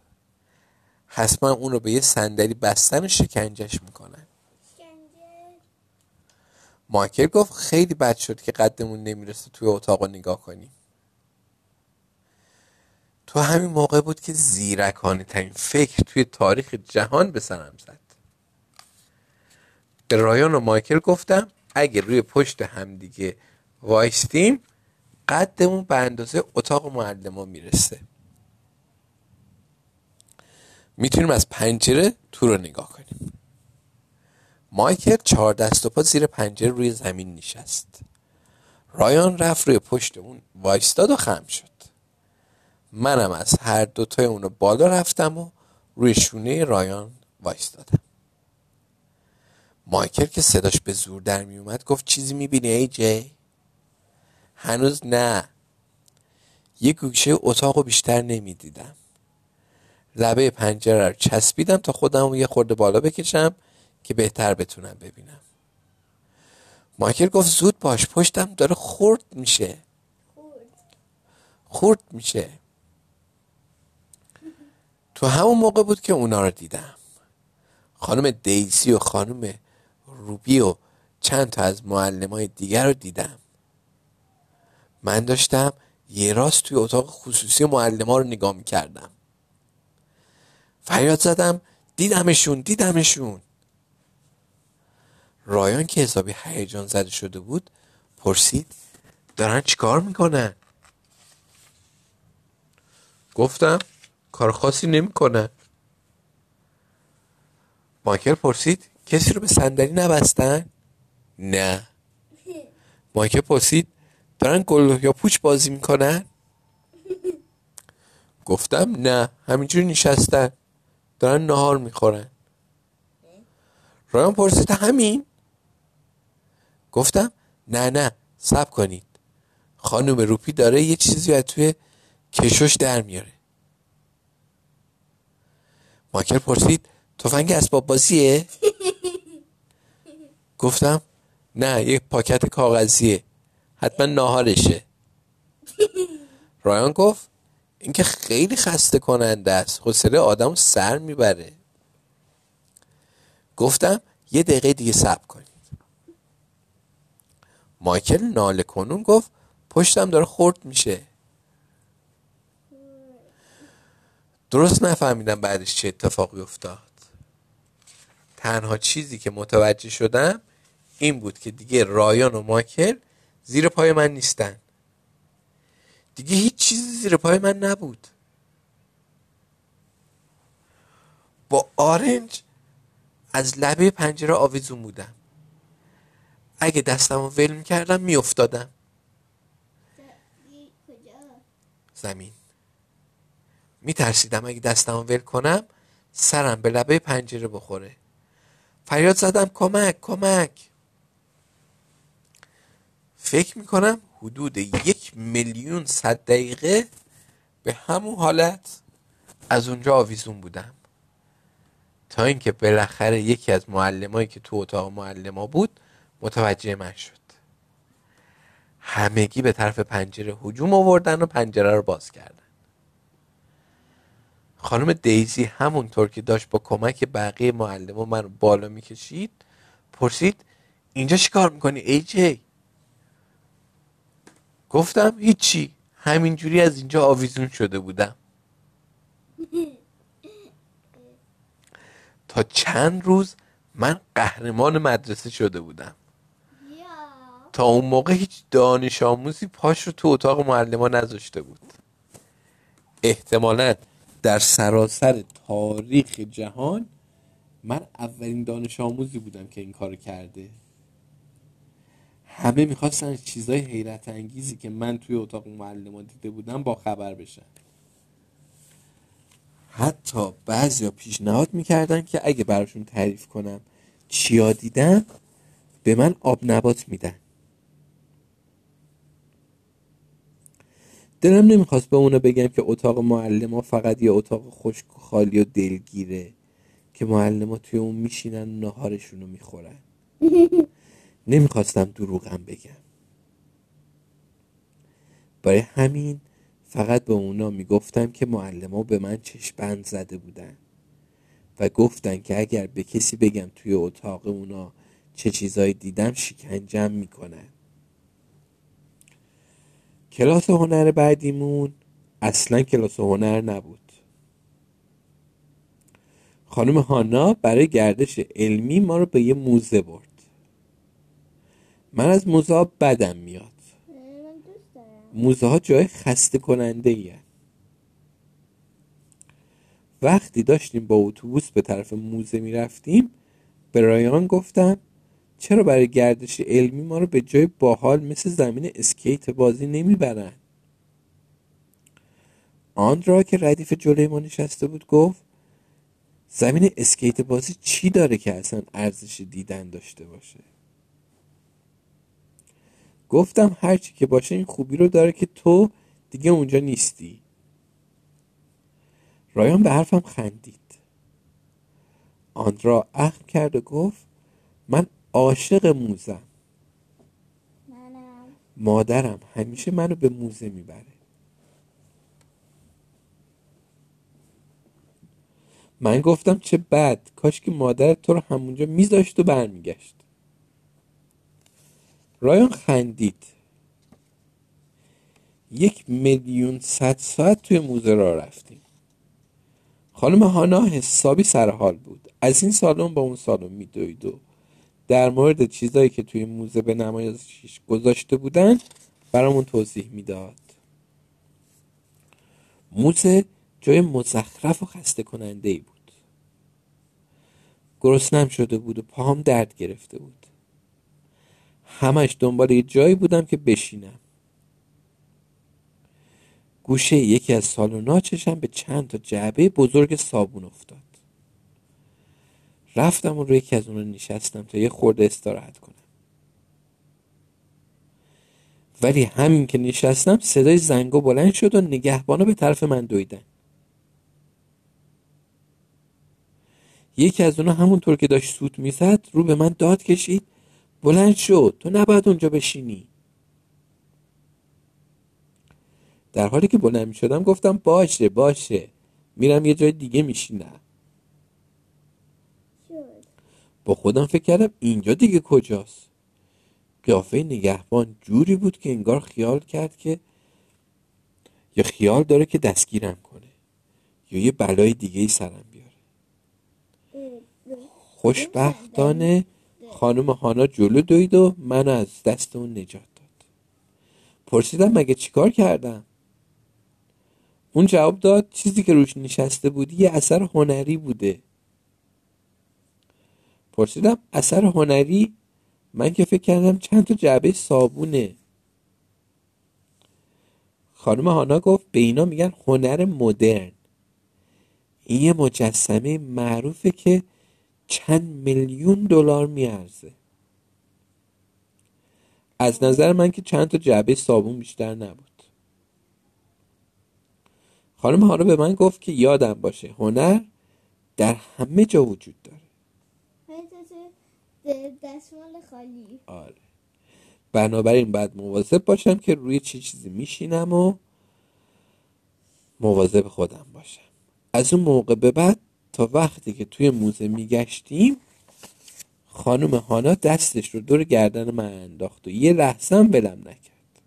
حتما اون رو به یه صندلی بستن و شکنجش می‌کنن. مایکل گفت خیلی بد شد که قدمون نمی‌رسه توی اتاق رو نگاه کنیم. تو همین موقع بود که زیرکانه ترین فکر توی تاریخ جهان به سرم زد. به رایان و مایکل گفتم اگه روی پشت همدیگه وایستیم قدمون به اندازه اتاق معلم می‌رسه. می‌تونیم از پنجره تو رو نگاه کنیم. مایکل چهار دست و پا زیر پنجره روی زمین نشست. رایان رفت روی پشت اون وایستاد و خم شد. منم از هر دوتای اونو بالا رفتم و روی شونه رایان وایستادم. مایکل که صداش به زور در می اومد گفت چیزی می‌بینی ای جی؟ هنوز نه. یه گوشه اتاق بیشتر نمی‌دیدم. لبه پنجره رو چسبیدم تا خودم یه خورده بالا بکشم که بهتر بتونم ببینم. مایکل گفت زود باش پشتم داره خورد میشه. خورد میشه. تو همون موقع بود که اونا رو دیدم. خانم دیزی و خانم روبی و چند تا از معلم های دیگر رو دیدم. من داشتم یه راست توی اتاق خصوصی معلم ها رو نگاه می‌کردم. فریاد زدم دیدمشون دیدمشون. رایان که حسابی هیجان زده شده بود پرسید دارن چیکار می‌کنن؟ گفتم کار خاصی نمی‌کنن. مایکل پرسید کسی رو به صندلی نبستن؟ نه. مایکل پرسید دارن گل یا پوچ بازی می‌کنن؟ گفتم نه همینجوری نشستن. دارن نهار می‌خورن. رایان پرسید همین؟ گفتم نه نه سب کنید. خانم روپی داره یه چیزی از توی کشوش در میاره. مایکل پرسید تفنگ اسباب بازیه؟ گفتم نه یک پاکت کاغذیه حتما ناهارشه. رایان گفت این که خیلی خسته کننده است حوصله آدم سر می‌بره. گفتم یه دقیقه دیگه صبر کنید. مایکل ناله کنون گفت پشتم داره خورد میشه. درست نفهمیدم بعدش چه اتفاقی افتاد. تنها چیزی که متوجه شدم این بود که دیگه رایان و مایکل زیر پای من نیستن. دیگه هیچ چیزی زیر پای من نبود. با آرنج از لبه پنجره آویزون بودم. اگه دستم رو ول می‌کردم میافتادم. زمین. میترسیدم اگه دستم رو ول کنم سرم به لبه پنجره بخوره. فریاد زدم کمک کمک. فکر می‌کنم حدود یک میلیون صد دقیقه به همون حالت از اونجا آویزون بودم. تا اینکه بالاخره یکی از معلمایی که تو اتاق معلما بود متوجه من شد. همگی به طرف پنجره هجوم آوردن و پنجره رو باز کردن. خانم دیزی همونطور که داشت با کمک بقیه معلم من بالا می‌کشید پرسید اینجا چی کار می‌کنی ای جی؟ گفتم هیچی. همینجوری از اینجا آویزون شده بودم. تا چند روز من قهرمان مدرسه شده بودم. تا اون موقع هیچ دانش آموزی پاش رو تو اتاق معلمان نذاشته بود. احتمالا در سراسر تاریخ جهان من اولین دانش آموزی بودم که این کار کرده. همه می‌خواستن چیزای حیرت انگیزی که من توی اتاق معلمان دیده بودم با خبر بشن. حتی بعضی پیشنهاد می‌کردن که اگه براشون تعریف کنم چیا دیدم به من آب نبات میدن. دلم نمی‌خواست به اونو بگم که اتاق معلم فقط یه اتاق خشک و خالی و دلگیره که معلم توی اون میشینن و نهارشون رو می‌خورن. نمی‌خواستم دروغم بگم. برای همین فقط به اونا می‌گفتم که معلم ها به من چشپند زده بودن و گفتن که اگر به کسی بگم توی اتاق اونا چه چیزایی دیدم شکنجم می‌کنن. کلاس هنر بعدیمون اصلا کلاس هنر نبود. خانم هانا برای گردش علمی ما رو به یه موزه برد. من از موزه ها بدم میاد. موزه ها جای خسته کننده ایه. وقتی داشتیم با اتوبوس به طرف موزه می‌رفتیم به رایان گفتم چرا برای گردش علمی ما رو به جای باحال مثل زمین اسکیت بازی نمی‌برن؟ آندرا که ردیف جلوی ما نشسته بود گفت زمین اسکیت بازی چی داره که اصلا ارزش دیدن داشته باشه؟ گفتم هرچی که باشه این خوبی رو داره که تو دیگه اونجا نیستی. رایان به حرفم خندید. آندرا اخم کرد و گفت من عاشق موزم. مادرم همیشه منو به موزه می‌بره. من گفتم چه بد کاش که مادرت تو رو همونجا میذاشت و برمیگشت. رایان خندید. یک میلیون صد ساعت توی موزه را رفتیم. خانم هانا حسابی سرحال بود. از این سالن با اون سالن میدوید و در مورد چیزایی که توی موزه به نمایش گذاشته بودن برامون توضیح می‌داد. موزه جای مزخرف و خسته کننده ای بود. گرسنم شده بود و پاهم درد گرفته بود. همش دنبال یه جایی بودم که بشینم. گوشه یکی از سالونا چشم به چند تا جعبه بزرگ صابون افتاد. رفتم و روی یکی از اون نشستم تا یه خورده استراحت کنم. ولی همین که نشستم صدای زنگو بلند شد و نگهبانا به طرف من دویدن. یکی از اونا همونطور که داشت سوت می‌زد رو به من داد کشید. بلند شو تو نباید اونجا بشینی. در حالی که بلند شدم گفتم باشه باشه. میرم یه جای دیگه میشینم. با خودم فکر کردم اینجا دیگه کجاست. قیافه نگهبان جوری بود که انگار خیال کرد که یا خیال داره که دستگیرم کنه یا یه بلای دیگه ای سرم بیاره. خوشبختانه خانم هانا جلو دوید و منو از دست اون نجات داد. پرسیدم مگه چیکار کردم؟ اون جواب داد چیزی که روش نشسته بودی یه اثر هنری بوده. پرسیدم اثر هنری؟ من که فکر کردم چند تا جعبه صابونه. خانم هانا گفت به اینا میگن هنر مدرن. این یه مجسمه معروفه که چند میلیون دلار میارزه. از نظر من که چند تا جعبه صابون بیشتر نبود. خانم هانا به من گفت که یادم باشه هنر در همه جا وجود داره. دستمال خالی آره. بنابراین باید مواظب باشم که روی چه چیزی میشینم و مواظب خودم باشم. از اون موقع به بعد تا وقتی که توی موزه میگشتیم خانم هانا دستش رو دور گردن من انداخت و یه لحظه هم بلم نکرد.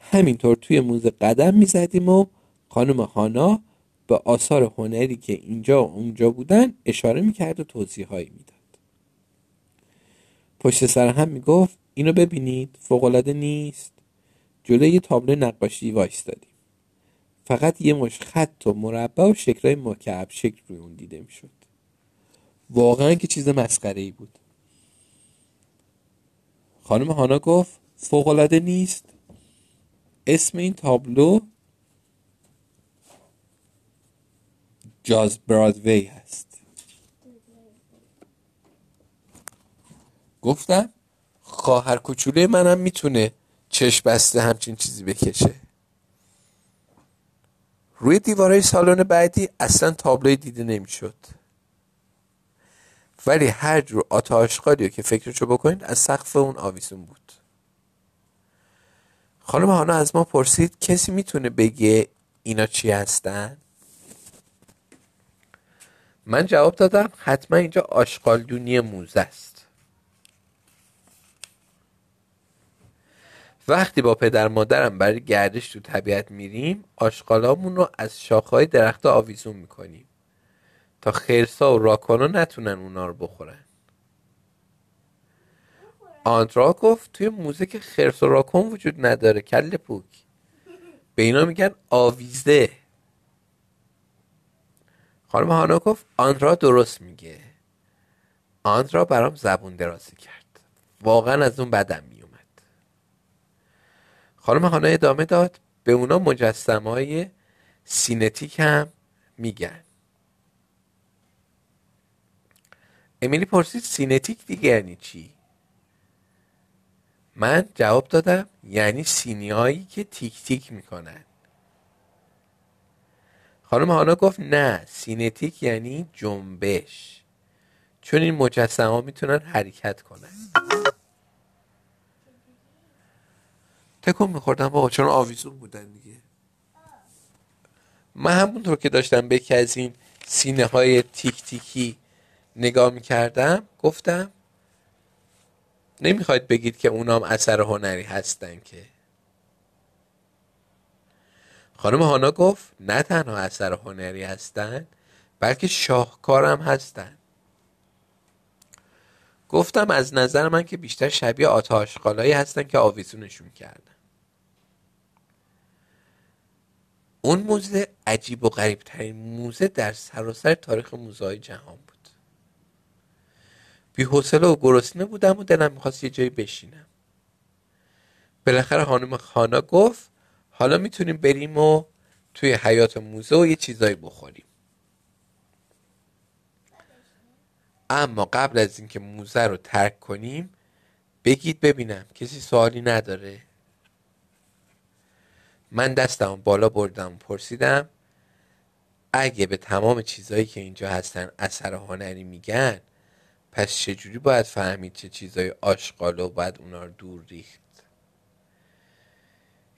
همینطور توی موزه قدم می‌زدیم و خانم هانا به آثار هنری که اینجا و اونجا بودن اشاره می‌کرد و توضیح هایی می‌داد. پشت سر هم می‌گفت اینو ببینید فوقالعاده نیست. جلوی یه تابلو نقاشی وایستادیم. فقط یه مش خط و مربع و شکلهای مکعب شکل روی اون دیده می‌شد. واقعا که چیز مسخره ای بود. خانم هانا گفت فوقالعاده نیست. اسم این تابلو جاز برادوی هست. گفتم خواهر کوچوله منم می‌تونه چشم بسته همچین چیزی بکشه. روی دیوارهای سالن بعدی اصلا تابلوی دیده نمی‌شد. ولی هر جور آتاشقالی که فکرشو بکنید از سقف اون آویزون بود. خانم هانا از ما پرسید کسی می‌تونه بگه اینا چی هستن؟ من جواب دادم حتما اینجا آشغالدونی موزه است. وقتی با پدر مادرم برای گردش تو طبیعت میریم آشغالامون رو از شاخهای درخت آویزون می‌کنیم تا خرسا و راکانا نتونن اونا رو بخورن. آندرا گفت توی موزه که خرس و راکون وجود نداره کل پوک. به اینا میگن آویزه. خانم هانا گفت آندرا درست میگه. آندرا برام زبون درازی کرد. واقعا از اون بدم خانم هانا ادامه داد. به اونا مجسمه های سینتیک هم میگن. امیلی پرسید سینتیک دیگه یعنی چی؟ من جواب دادم یعنی سینیایی که تیک تیک می‌کنن. خانم هانا گفت نه سینتیک یعنی جنبش. چون این مجسمه ها می‌تونن حرکت کنن. تکون میخوردم با چون آویزون بودن دیگه. من همونطور که داشتم به از این سینه های تیک تیکی نگاه می‌کردم گفتم نمی‌خواید بگید که اونام اثر هنری هستن که؟ خانم هانا گفت نه تنها اثر هنری هستن بلکه شاهکارم هستن. گفتم از نظر من که بیشتر شبیه آتاشقالایی هستن که آویزونشون کردن. اون موزه عجیب و غریب ترین موزه در سراسر تاریخ موزه جهان بود. بی حوصله و گرسنه بودم و دلم می‌خواست یه جایی بشینم. بالاخره خانم خانا گفت حالا می‌تونیم بریم و توی حیات موزه و یه چیزایی بخوریم. اما قبل از اینکه موزه رو ترک کنیم بگید ببینم کسی سوالی نداره؟ من دستم بالا بردم پرسیدم اگه به تمام چیزهایی که اینجا هستن اثر هنری میگن پس چجوری باید فهمید چه چیزای آشغال و باید اونا رو دور ریخت؟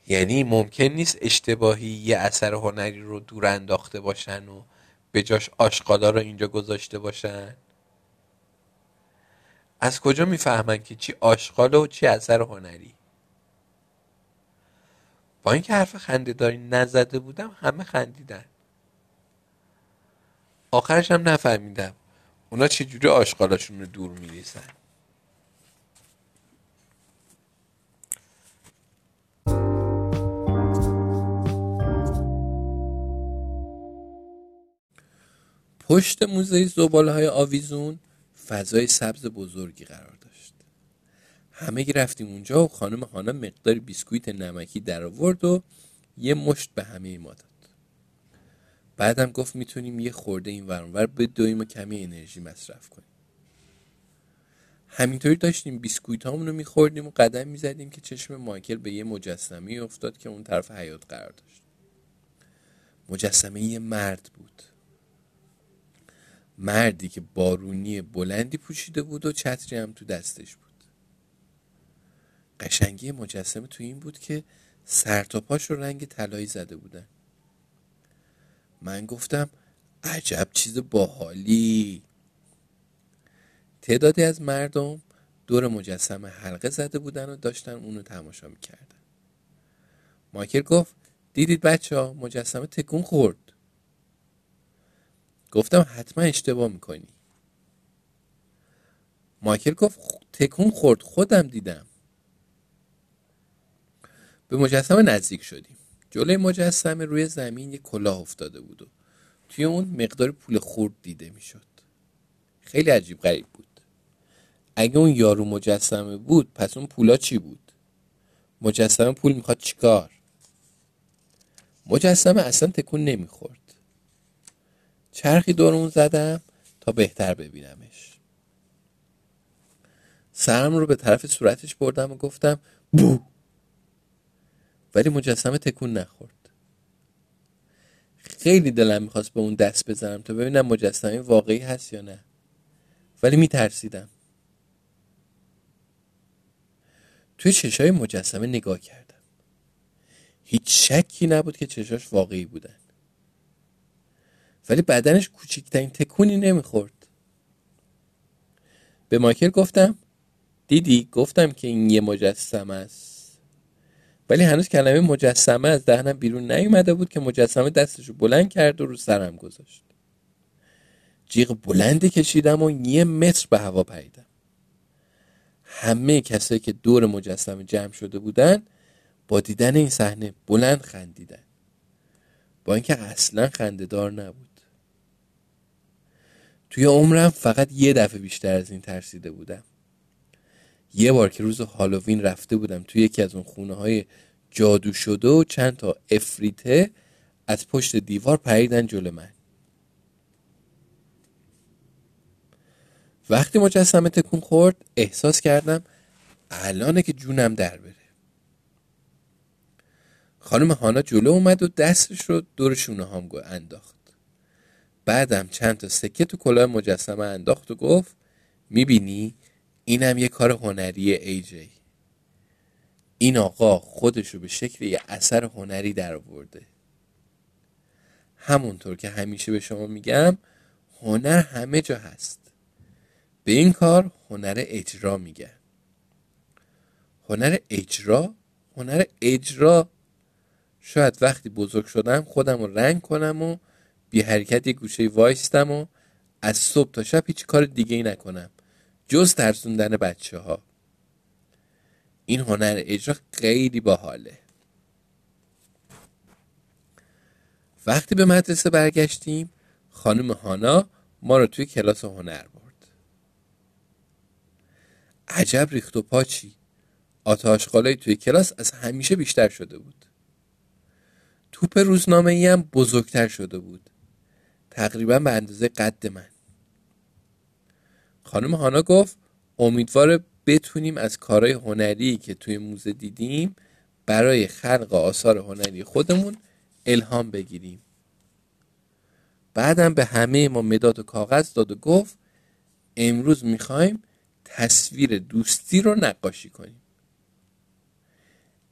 یعنی ممکن نیست اشتباهی یه اثر هنری رو دور انداخته باشن و به جاش آشغالا رو اینجا گذاشته باشن؟ از کجا می‌فهمن که چی آشغاله و چی اثر هنری؟ با اینکه حرف خندهداری نزده بودم همه خندیدن. آخرش هم نفهمیدم. اونا چجوری آشغالاشون رو دور میریزن. پشت موزه زباله های آویزون فضای سبز بزرگی قرار داشت همه رفتیم اونجا و خانم خانم مقدار بیسکویت نمکی در آورد و یه مشت به همه ما داد. بعدم گفت می‌تونیم یه خورده این ورانور بدویم و کمی انرژی مصرف کنیم. همینطوری داشتیم بیسکویت رو میخوردیم و قدم می‌زدیم که چشم مایکل به یه مجسمه افتاد که اون طرف حیات قرار داشت. مجسمه یه مرد بود. مردی که بارونی بلندی پوشیده بود و چتری هم تو دستش بود. قشنگی مجسمه تو این بود که سر تا پاش رو رنگ طلایی زده بودن. من گفتم عجب چیز باحالی. تعدادی از مردم دور مجسمه حلقه زده بودن و داشتن اونو تماشا می‌کردن. مایکل گفت دیدید بچه ها مجسمه تکون خورد. گفتم حتما اشتباه می‌کنی. مایکل گفت تکون خورد خودم دیدم. به مجسمه نزدیک شدیم. جلوی مجسمه روی زمین یک کلاه افتاده بود و توی اون مقدار پول خورد دیده می‌شد. خیلی عجیب غریب بود. اگه اون یارو مجسمه بود پس اون پولا چی بود؟ مجسمه پول می‌خواد چیکار؟ مجسمه اصلا تکون نمی‌خورد. چرخی دور اون زدم تا بهتر ببینمش. سرم رو به طرف صورتش بردم و گفتم بو! ولی مجسمه تکون نخورد. خیلی دلم می‌خواست به اون دست بزنم تا ببینم مجسمه واقعی هست یا نه. ولی میترسیدم. توی چشای مجسمه نگاه کردم. هیچ شکی نبود که چشاش واقعی بودن. ولی بدنش کوچکترین تکونی نمی‌خورد. به مایکل گفتم دیدی؟ گفتم که این یه مجسمه است. ولی هنوز کلمه مجسمه از دهنم بیرون نیومده بود که مجسمه دستشو بلند کرد و رو سرم گذاشت. جیغ بلندی کشیدم و یه متر به هوا پریدم. همه کسایی که دور مجسمه جمع شده بودن با دیدن این صحنه بلند خندیدن. با اینکه اصلا خندهدار نبود. توی عمرم فقط یه دفعه بیشتر از این ترسیده بودم. یه بار که روز هالووین رفته بودم توی یکی از اون خونه های جادو شده و چند تا افریته از پشت دیوار پریدن جلو من. وقتی مجسمه تکون خورد احساس کردم الانه که جونم در بره. خانم هانا جلو اومد و دستش رو دور شونه هام انداخت. بعدم چند تا سکه تو کلاه مجسمه انداخت و گفت می‌بینی؟ اینم یه کار هنری جی این آقا خودش رو به شکل یه اثر هنری در آورده. همونطور که همیشه به شما میگم هنر همه جا هست. به این کار هنر اجرا میگن. هنر اجرا هنر اجرا. شاید وقتی بزرگ شدم خودم رو رنگ کنم و بی حرکت یه گوشه وایستم و از صبح تا شب هیچ کار دیگه ای نکنم. جز ترسوندن بچه ها این هنر اجرا خیلی باحاله. وقتی به مدرسه برگشتیم خانم هانا ما رو توی کلاس هنر برد. عجب ریخت و پاچی آتاشقالای توی کلاس از همیشه بیشتر شده بود. توپ روزنامه ای هم بزرگتر شده بود. تقریبا به اندازه قد من. خانم هانا گفت امیدواره بتونیم از کارهای هنری که توی موزه دیدیم برای خلق آثار هنری خودمون الهام بگیریم بعدم به همه ما مداد و کاغذ داد و گفت امروز می‌خوایم تصویر دوستی رو نقاشی کنیم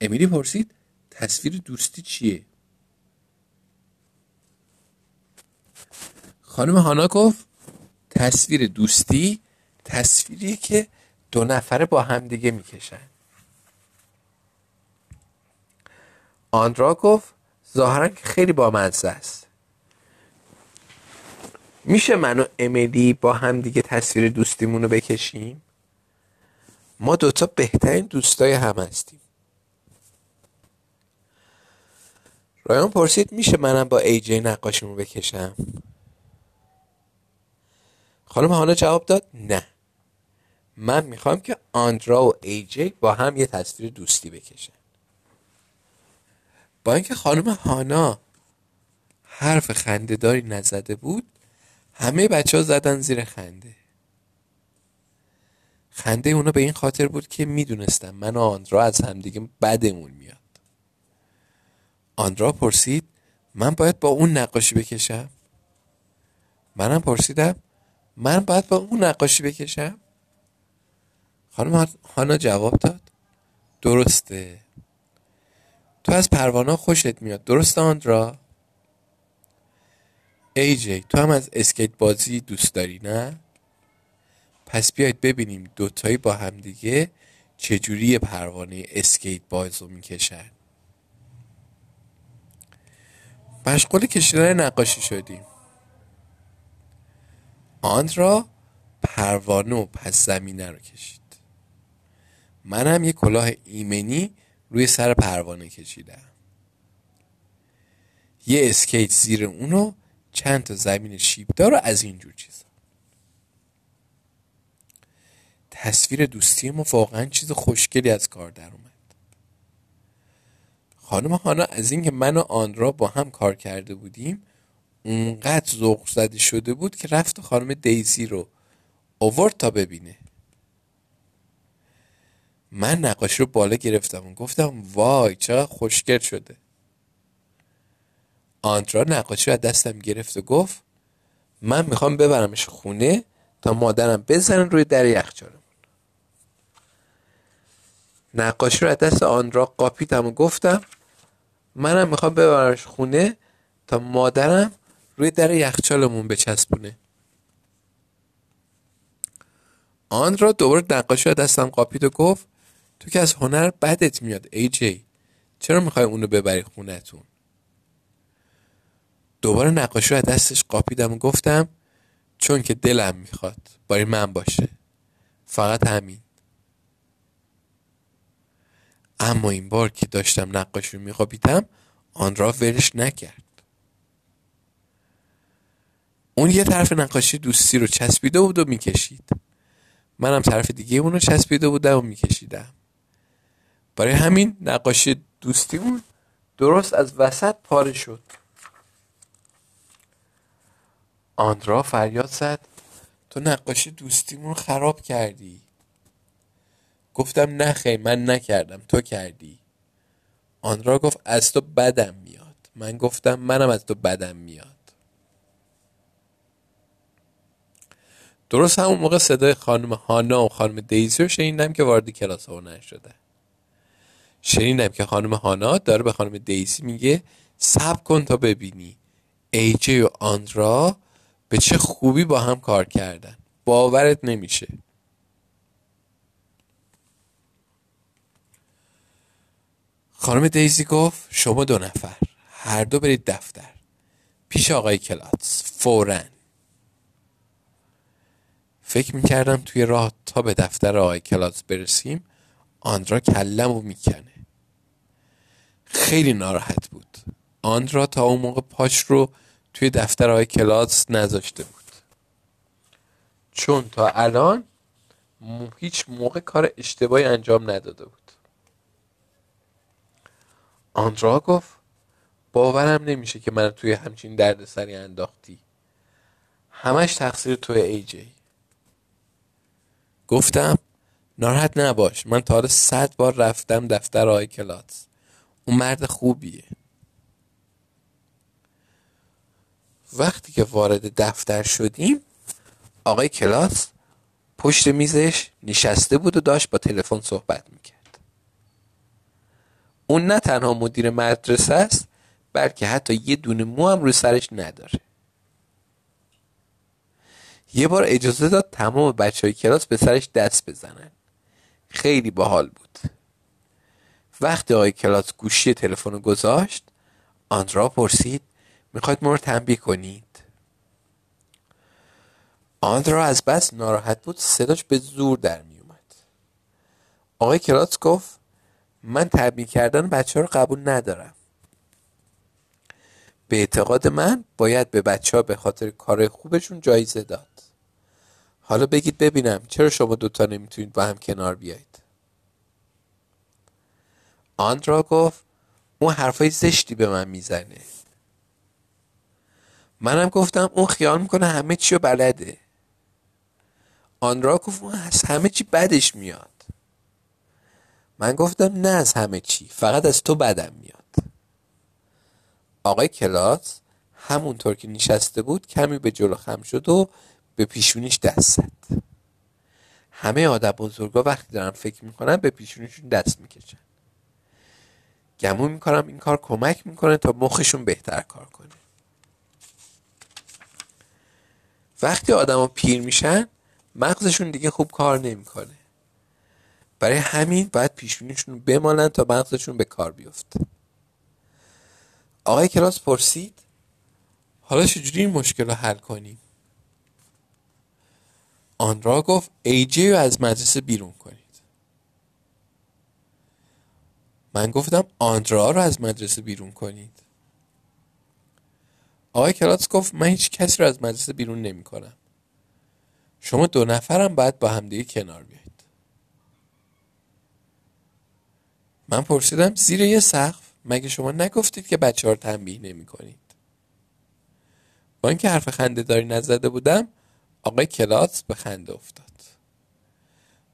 امیلی پرسید تصویر دوستی چیه؟ خانم هانا گفت تصویر دوستی تصویری که دو نفره با همدیگه می‌کشن. آندرا گفت ظاهرا که خیلی بامزه است. میشه من و امیلی با هم دیگه تصویر دوستیمون رو بکشیم؟ ما دوتا بهترین دوستای هم هستیم. رایان پرسید میشه منم با ای جی نقاشیمو بکشم؟ خانم هانا جواب داد نه. من می‌خوام که آندرا و ای جی با هم یه تصویر دوستی بکشن. با اینکه خانم هانا حرف خندهداری نزده بود همه بچه ها زدن زیر خنده. خنده اونا به این خاطر بود که می‌دونستم من و آندرا از همدیگه بدمون میاد. آندرا پرسید من باید با اون نقاشی بکشم؟ منم پرسیدم من باید با اون نقاشی بکشم؟ خانم هانا جواب داد. درسته. تو از پروانه خوشت میاد. درسته آندرا؟ ای جی تو هم از اسکیت بازی دوست داری نه؟ پس بیاید ببینیم دوتایی با همدیگه چجوری پروانه اسکیت باز رو می‌کشن. مشغول کشیدن نقاشی شدیم. آندرا پروانه و پس زمینه رو کشید. منم یه کلاه ایمنی روی سر پروانه کشیدم. یه اسکیت زیر اونو چند تا زمین شیبدار و از اینجور چیزا. تصویر دوستی ما واقعا چیز خوشگلی از کار در اومد. خانم هانا از اینکه من و آن با هم کار کرده بودیم اونقدر ذوق زده شده بود که رفت خانم دیزی رو اوورد تا ببینه. من نقاشی رو بالا گرفتم و گفتم وای چقدر خوشگل شده. آندرا نقاشی رو دستم گرفت و گفت من می‌خوام ببرمش خونه تا مادرم بزنن روی در یخچالمون. نقاشی رو از دست آندرا قاپیدم و گفتم منم می‌خوام ببرمش خونه تا مادرم روی در یخچالمون بچسبونه. آندرا دوباره نقاشی رو دستم قاپید و گفت تو که از هنر بدت میاد ای جی. چرا می‌خوای اونو ببری خونتون دوباره نقاشی رو دستش قاپیدم و گفتم چون که دلم می‌خواد باری من باشه. فقط همین. اما این بار که داشتم نقاشی رو میقاپیدم آن را ورش نکرد. اون یه طرف نقاشی دوستی رو چسبیده بود و می‌کشید. منم طرف دیگه اون رو چسبیده بودم و میکشیدم. برای همین نقاشی دوستیمون درست از وسط پاره شد. آندرا فریاد زد. تو نقاشی دوستیمون خراب کردی. گفتم نه خیلی من نکردم. تو کردی. آندرا گفت از تو بدم میاد. من گفتم منم از تو بدم میاد. درست همون موقع صدای خانم هانا و خانم دیزی رو شنیدم که وارد کلاس هنر شده. شنیدم که خانم هانا داره به خانم دیزی میگه صبر کن تا ببینی. ایجی و آندرا به چه خوبی با هم کار کردن. باورت نمیشه. خانم دیزی گفت شما دو نفر هر دو برید دفتر. پیش آقای کلاتس فورا. فکر می‌کردم توی راه تا به دفتر آقای کلاتس برسیم آندرا کلم و می‌کنه. خیلی ناراحت بود. آندرا تا اون موقع پاش رو توی دفتر آقای کلاتس نذاشته بود. چون تا الان هیچ موقع کار اشتباهی انجام نداده بود. آندرا گفت باورم نمیشه که من توی همچین درد سری انداختی. همش تقصیر توی ای جی. گفتم ناراحت نباش من تا حالا صد بار رفتم دفتر آقای کلاتس اون مرد خوبیه. وقتی که وارد دفتر شدیم آقای کلاس پشت میزش نشسته بود و داشت با تلفن صحبت می‌کرد. اون نه تنها مدیر مدرسه است بلکه حتی یه دونه مو هم رو سرش نداره. یه بار اجازه داد تمام بچه های کلاس به سرش دست بزنن. خیلی باحال بود. وقتی آقای کلاس گوشی تلفن رو گذاشت آندرا پرسید می‌خواید ما رو تنبیه کنید؟ آندرا از بس ناراحت بود صداش به زور در میومد آقای کلاس گفت من تنبیه کردن بچه رو قبول ندارم. به اعتقاد من باید به بچه ها به خاطر کار خوبشون جایزه داد. حالا بگید ببینم چرا شما دوتا نمی‌تونید با هم کنار بیایید آندرا گفت اون حرفای زشتی به من می‌زنه. منم گفتم اون خیال می‌کنه همه چی رو بلده. آندرا گفت اون از همه چی بدش میاد. من گفتم نه از همه چی فقط از تو بدم میاد. آقای کلاس همونطور که نشسته بود کمی به جلو خم شد و به پیشونیش دست زد. همه آدم بزرگا وقتی دارن فکر می‌کنن به پیشونیشون دست می‌کشن. گمون می‌کنم این کار کمک می‌کنه تا مخشون بهتر کار کنه. وقتی آدما پیر میشن مغزشون دیگه خوب کار نمی‌کنه. برای همین باید پیشونیشون رو بمالن تا مغزشون به کار بیفته. آقای کلاس پرسید حالا چجوری این مشکل رو حل کنیم؟ آن گفت ایجی رو از مدرسه بیرون کنید. من گفتم آندرا رو از مدرسه بیرون کنید. آقای کلاس گفت من هیچ کسی رو از مدرسه بیرون نمی کنم شما دو نفرم باید با همدیگه کنار بیایید. من پرسیدم زیر یه سقف؟ مگه شما نگفتید که بچه ها رو تنبیه نمی کنید با اینکه حرف خنده داری نزده بودم آقای کلاس به خنده افتاد.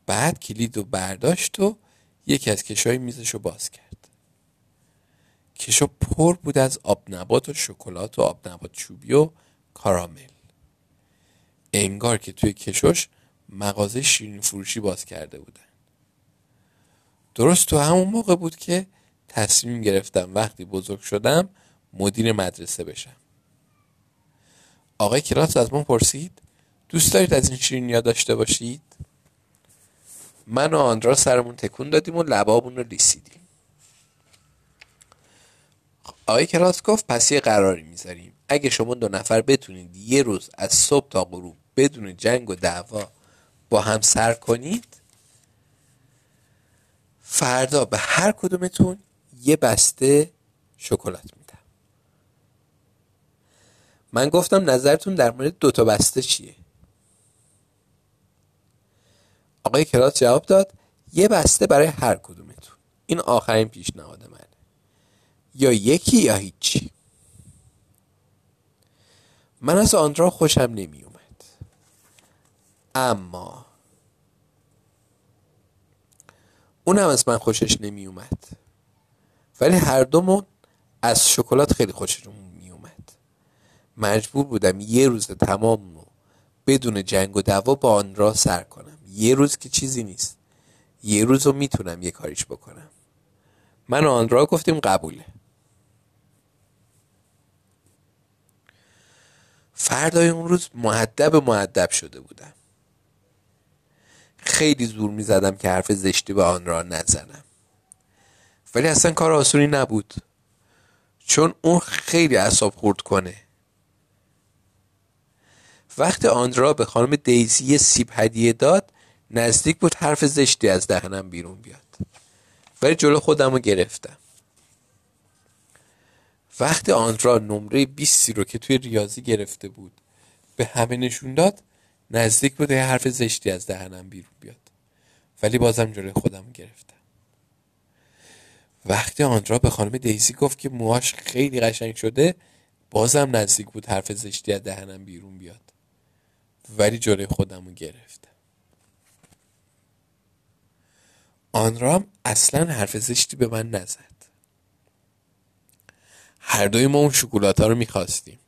بعد کلید و برداشت و یکی از کشای میزش رو باز کرد. کشا پر بود از آب نبات و شکلات و آب نبات چوبی و کارامل. انگار که توی کشوش مغازه شیرین فروشی باز کرده بودن. درست تو همون موقع بود که تصمیم گرفتم وقتی بزرگ شدم مدیر مدرسه بشم. آقای کلاس از من پرسید دوست دارید از این شیرینیا داشته باشید؟ من و آندرا سرمون تکون دادیم و لبابون رو لیسیدیم. آقای کلاس گفت پس یه قراری می‌ذاریم. اگه شما دو نفر بتونید یه روز از صبح تا غروب بدون جنگ و دعوا با هم سر کنید فردا به هر کدومتون یه بسته شکلات میدم. من گفتم نظرتون در مورد دوتا بسته چیه؟ آقای کلاس جواب داد یه بسته برای هر کدومتون. این آخرین پیشنهاد منه. یا یکی یا هیچی. من از آندرا خوشم نمی اومد اما اونم از من خوشش نمی اومد ولی هر دومون از شکلات خیلی خوششون می اومد مجبور بودم یه روز تمام رو بدون جنگ و دعوا با آن را سر کنم. یه روز که چیزی نیست. یه روز رو می‌تونم یه کاریش بکنم. من آن را گفتیم قبوله. فردای اون روز معدب معدب شده بودم. خیلی زور می زدم که حرف زشتی به آن را نزنم. ولی اصلا کار آسونی نبود. چون اون خیلی اصاب خورد کنه. وقتی آندرا به خانم دیزی سیب هدیه داد نزدیک بود حرف زشتی از دهنم بیرون بیاد. ولی جلو خودم رو گرفتم. وقتی آندرا نمره 20 رو که توی ریاضی گرفته بود به همه نشون داد نزدیک بود یه حرف زشتی از دهنم بیرون بیاد. ولی بازم جلوی خودم گرفتم. وقتی آندرا به خانم دیزی گفت که موهاش خیلی قشنگ شده بازم نزدیک بود حرف زشتی از دهنم بیرون بیاد. ولی جلوی خودم رو گرفتم آندرا هم اصلا حرف زشتی به من نزد. هر دوی ما اون شکلات ها رو می‌خواستیم.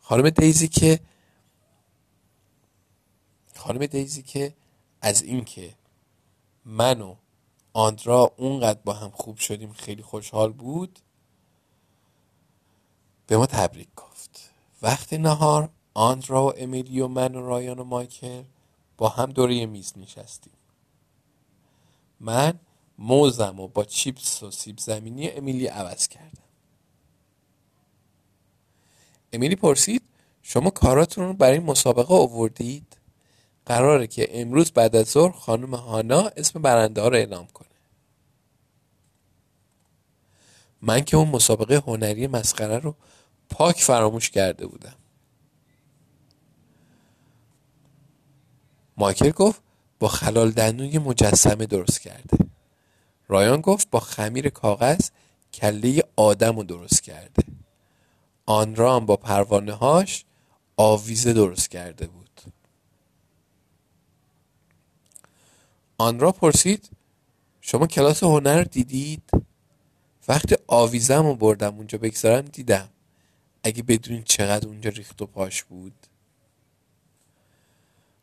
خانم دیزی که خانم دیزی که از اینکه من و آندرا اونقدر با هم خوب شدیم خیلی خوشحال بود به ما تبریک گفت. وقت نهار آندرا و امیلی و من و رایان و مایکل با هم دوره میز نشستیم. من موزم و با چیپس و سیب زمینی امیلی عوض کردم. امیلی پرسید شما کاراتون رو برای مسابقه آوردید؟ قراره که امروز بعد از ظهر خانم هانا اسم برنده رو اعلام کنه. من که اون مسابقه هنری مسخره رو پاک فراموش کرده بودم. مایکل گفت با خلال دندون یه مجسمه درست کرده. رایان گفت با خمیر کاغذ کله آدم رو درست کرده. آن با پروانه هاش آویزه درست کرده بود. آن را پرسید شما کلاس هنر دیدید؟ وقتی آویزم رو بردم اونجا بگذارم دیدم. اگه بدونید چقدر اونجا ریخت و پاش بود.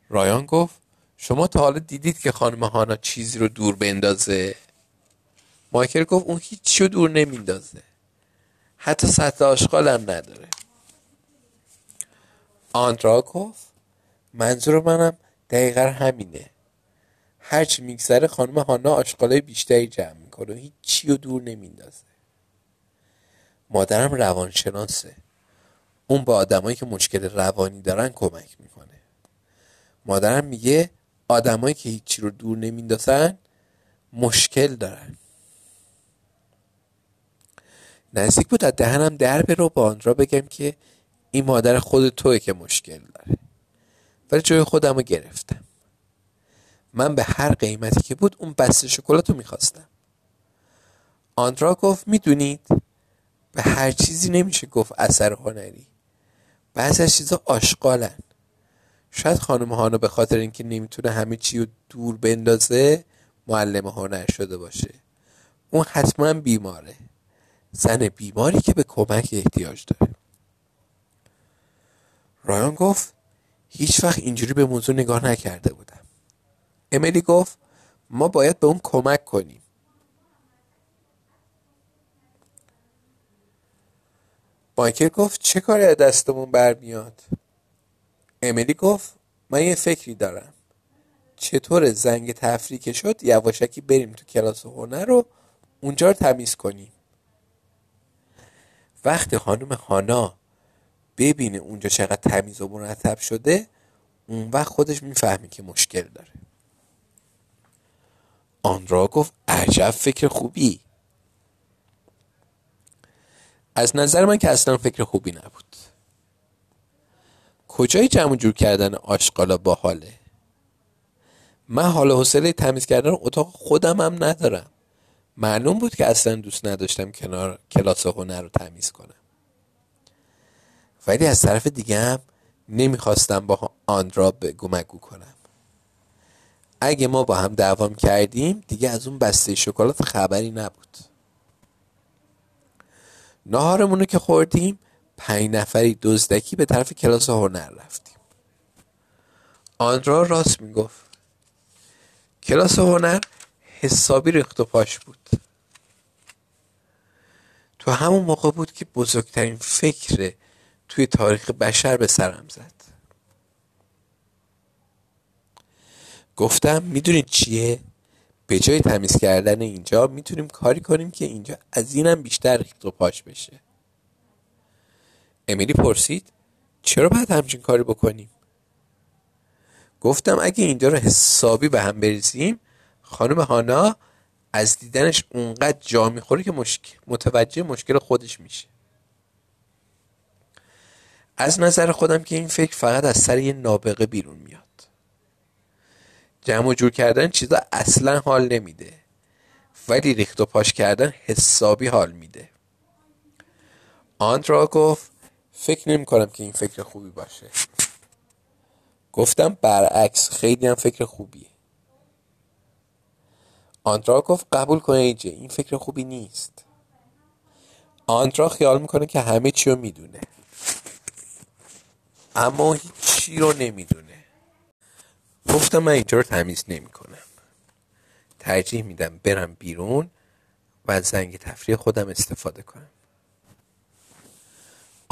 رایان گفت شما تا حالا دیدید که خانم هانا چیزی رو دور بندازه؟ مایکل گفت اون هیچی رو دور نمیندازه. حتی سطح آشغال هم نداره. آندرا گفت منظور منم دقیقا همینه. هرچی میگذره خانم هانا آشغالای بیشتری جمع می‌کنه. و هیچی رو دور نمیندازه. مادرم روانشناسه. اون با آدمایی که مشکل روانی دارن کمک می‌کنه. مادرم میگه آدمایی که هیچی رو دور نمیندازن مشکل دارن. نزدیک بود از دهنم در برو با آن را بگم که این مادر خود توی که مشکل داره. ولی جای خودم رو گرفتم. من به هر قیمتی که بود اون بسته شکلات رو می‌خواستم. آندرا گفت می‌دونید؟ به هر چیزی نمیشه گفت اثر هنری. بعضی از چیزا آشغالن. شاید خانم هانا به خاطر اینکه نمی‌تونه همه چی رو دور بندازه معلم هنر شده باشه. اون حتما بیماره. زن بیماری که به کمک احتیاج داره. رایان گفت هیچ وقت اینجوری به موضوع نگاه نکرده بودم. امیلی گفت ما باید به اون کمک کنیم. مایکل گفت چه کاری از دستمون برمیاد؟ امیلی گفت من یه فکری دارم. چطور زنگ تفریح شد یواشکی بریم تو کلاس هنر رو اونجا رو تمیز کنیم. وقتی خانم هانا ببینه اونجا چقدر تمیز و مرتب شده اون وقت خودش می‌فهمی که مشکل داره. آن را گفت عجب فکر خوبی. از نظر من که اصلا فکر خوبی نبود. کجای جمع جور کردن آشقالا باحاله من حال حوصله تمیز کردن اتاق خودم هم ندارم. معلوم بود که اصلا دوست نداشتم کنار کلاس هنر رو تمیز کنم. ولی از طرف دیگه هم نمی‌خواستم با آندرا بگو مگو کنم. اگه ما با هم دوام کردیم دیگه از اون بسته شکلات خبری نبود. نهارمون که خوردیم پنج نفری دزدکی به طرف کلاس هنر رفتیم. آندرا راست می‌گفت. کلاس هنر حسابی ریخت و پاش بود. تو همون موقع بود که بزرگترین فکر توی تاریخ بشر به سرم زد. گفتم می‌دونید چیه؟ به جای تمیز کردن اینجا می‌تونیم کاری کنیم که اینجا از اینم بیشتر ریخت و پاش بشه. امیلی پرسید چرا باید همچین کاری بکنیم؟ گفتم اگه اینجا رو حسابی به هم بریزیم خانم هانا از دیدنش اونقدر جا می‌خوره که مشکل متوجه مشکل خودش میشه. از نظر خودم که این فکر فقط از سر یه نابغه بیرون میاد. جمع و جور کردن چیزا اصلا حال نمیده. ولی ریخت و پاش کردن حسابی حال میده. آندرا گفت فکر نمی کنم که این فکر خوبی باشه. گفتم برعکس خیلی هم فکر خوبیه. آندرا گفت قبول کنه ایجه این فکر خوبی نیست. آندرا خیال می‌کنه که همه چی رو می‌دونه. اما هیچی رو نمی‌دونه. گفتم من اینجا رو تمیز نمی کنم ترجیح میدم برم بیرون و زنگ تفریح خودم استفاده کنم.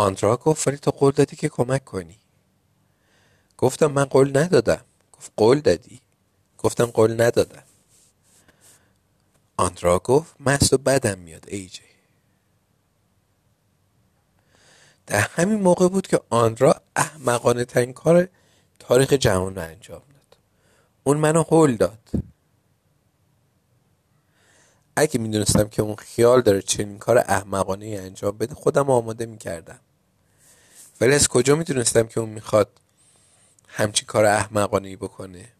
آندرا گفت ولی تو قول دادی که کمک کنی. گفتم من قول ندادم. گفت قول دادی. گفتم قول ندادم. آندرا گفت مست و بدم میاد ایجی در همین موقع بود که آندرا احمقانه ترین کار تاریخ جهان رو انجام داد. اون منو هول داد. اگه می‌دونستم که اون خیال داره چنین کار احمقانه انجام بده خودم آماده می‌کردم. ولی از کجا می‌دونستم که اون می‌خواد همچین کار احمقانه ای بکنه؟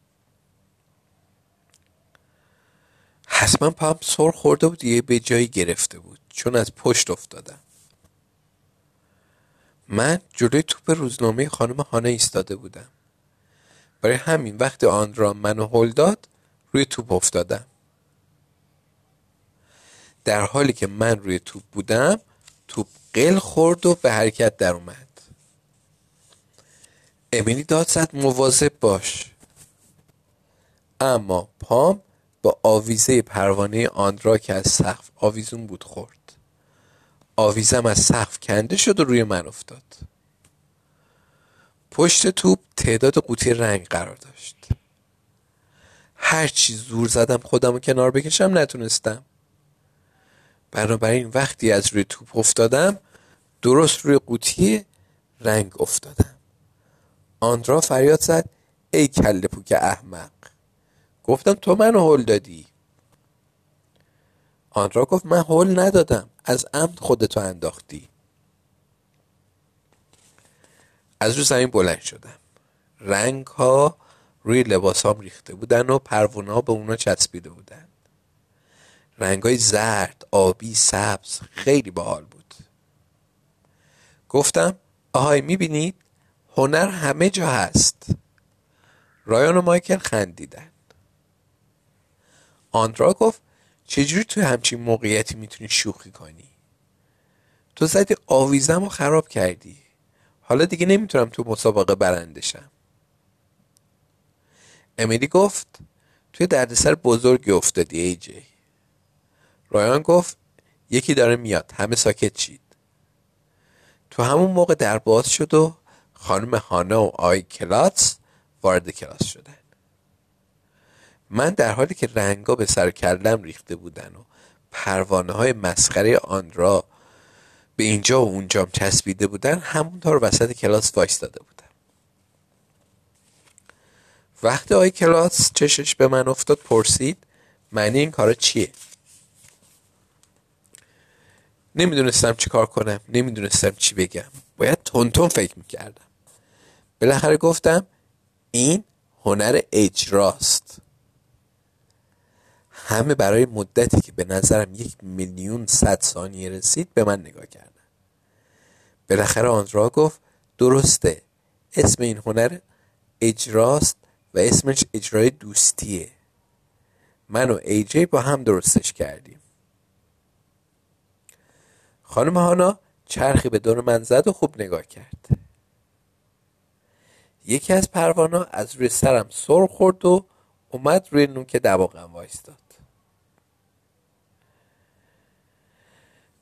حتما پام سر خورده بود یه به جایی گرفته بود چون از پشت افتادم. من جلوی توپ روزنامه خانم هانه ایستاده بودم. برای همین وقتی آن را منو هل داد روی توپ افتادم. در حالی که من روی توپ بودم توپ قل خورد و به حرکت در اومد. امیلی داد زد مواظب باش. اما پام با آویزه پروانه آندرا که از سقف آویزون بود خورد. آویزم از سقف کنده شد و روی من افتاد. پشت توپ تعداد قوطی رنگ قرار داشت. هرچی زور زدم خودم رو کنار بکشم نتونستم. بنابراین وقتی از روی توپ افتادم درست روی قوطی رنگ افتادم. آندرا فریاد زد ای کله پوک احمق گفتم تو منو هل دادی. آندرا گفت من هل ندادم از عمد خودتو انداختی. از رو زمین بلند شدم. رنگ ها روی لباسام ریخته بودن و پروانه به اونا چسبیده بودن. رنگ های زرد، آبی، سبز خیلی باحال بود. گفتم آهای می‌بینید؟ هنر همه جا هست. رایان و مایکل خندیدن. آندرا گفت چجوری توی همچین موقعیتی می‌تونی شوخی کنی؟ تو زدی آویزم رو خراب کردی. حالا دیگه نمی‌تونم تو مسابقه برندشم امیلی گفت توی دردسر بزرگی افتادی ای جی. رایان گفت یکی داره میاد همه ساکت شید. تو همون موقع در باز شد و خانم هانا و آی کلاس وارد کلاس شدن. من در حالی که رنگا به سر کلم ریخته بودن و پروانه های مسخره آن به اینجا و اونجام چسبیده بودن همونطور وسط کلاس وایستاده بودم. وقتی آی کلاس چشش به من افتاد پرسید معنی این کارا چیه؟ نمی‌دونستم چی کار کنم نمی‌دونستم چی بگم. باید تون فکر می‌کردم. بالاخره گفتم این هنر اجراست. همه برای مدتی که به نظرم یک میلیون صد ثانیه رسید به من نگاه کردن. بالاخره آندرا گفت درسته اسم این هنر اجراست و اسمش اجرای دوستیه. من و ایجی با هم درستش کردیم. خانم هانا چرخی به دور من زد و خوب نگاه کرد. یکی از پروانا از روی سرم سر خورد و اومد روی نوک دماغم وایستاد.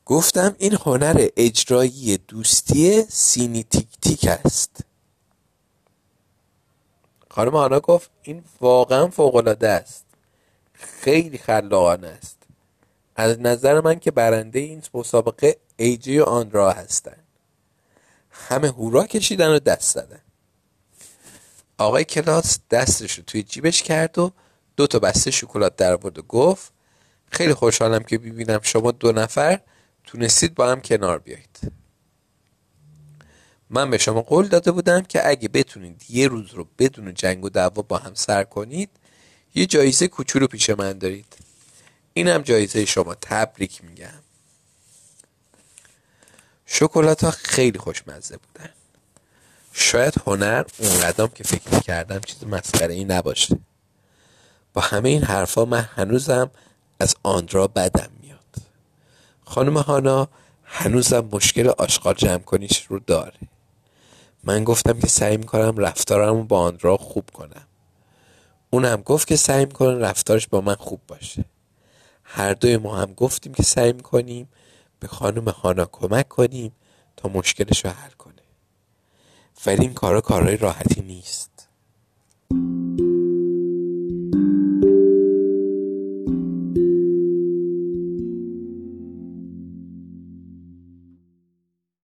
گفتم این هنر اجرایی دوستی سینی تیک تیک است. خانم آنا گفت این واقعا فوقالعاده است. خیلی خلاقانه است. از نظر من که برنده این مسابقه ایجی و آن را هستند همه هورا کشیدن و دست زدن. آقای کلاس دستش رو توی جیبش کرد و دو تا بسته شکلات در و گفت. خیلی خوشحالم که ببینم شما دو نفر تونستید با هم کنار بیایید. من به شما قول داده بودم که اگه بتونید یه روز رو بدون جنگ و دعوا با هم سر کنید یه جایزه کوچولو پیش من دارید. اینم جایزه شما تبریک میگم. شکلات ها خیلی خوشمزه بودن. شاید هنر اون قدم که فکر می‌کردم چیز مسخره ای نباشه. با همه این حرفا من هنوزم از آندرا بدم خانم هانا هنوزم مشکل آشغال جمع کنیش رو داره. من گفتم که سعی می‌کنم رفتارم رو با آندرا خوب کنم. اونم گفت که سعی می‌کنه رفتارش با من خوب باشه. هر دوی ما هم گفتیم که سعی می‌کنیم به خانم هانا کمک کنیم تا مشکلش رو حل ولی این کارا کارهای راحتی نیست.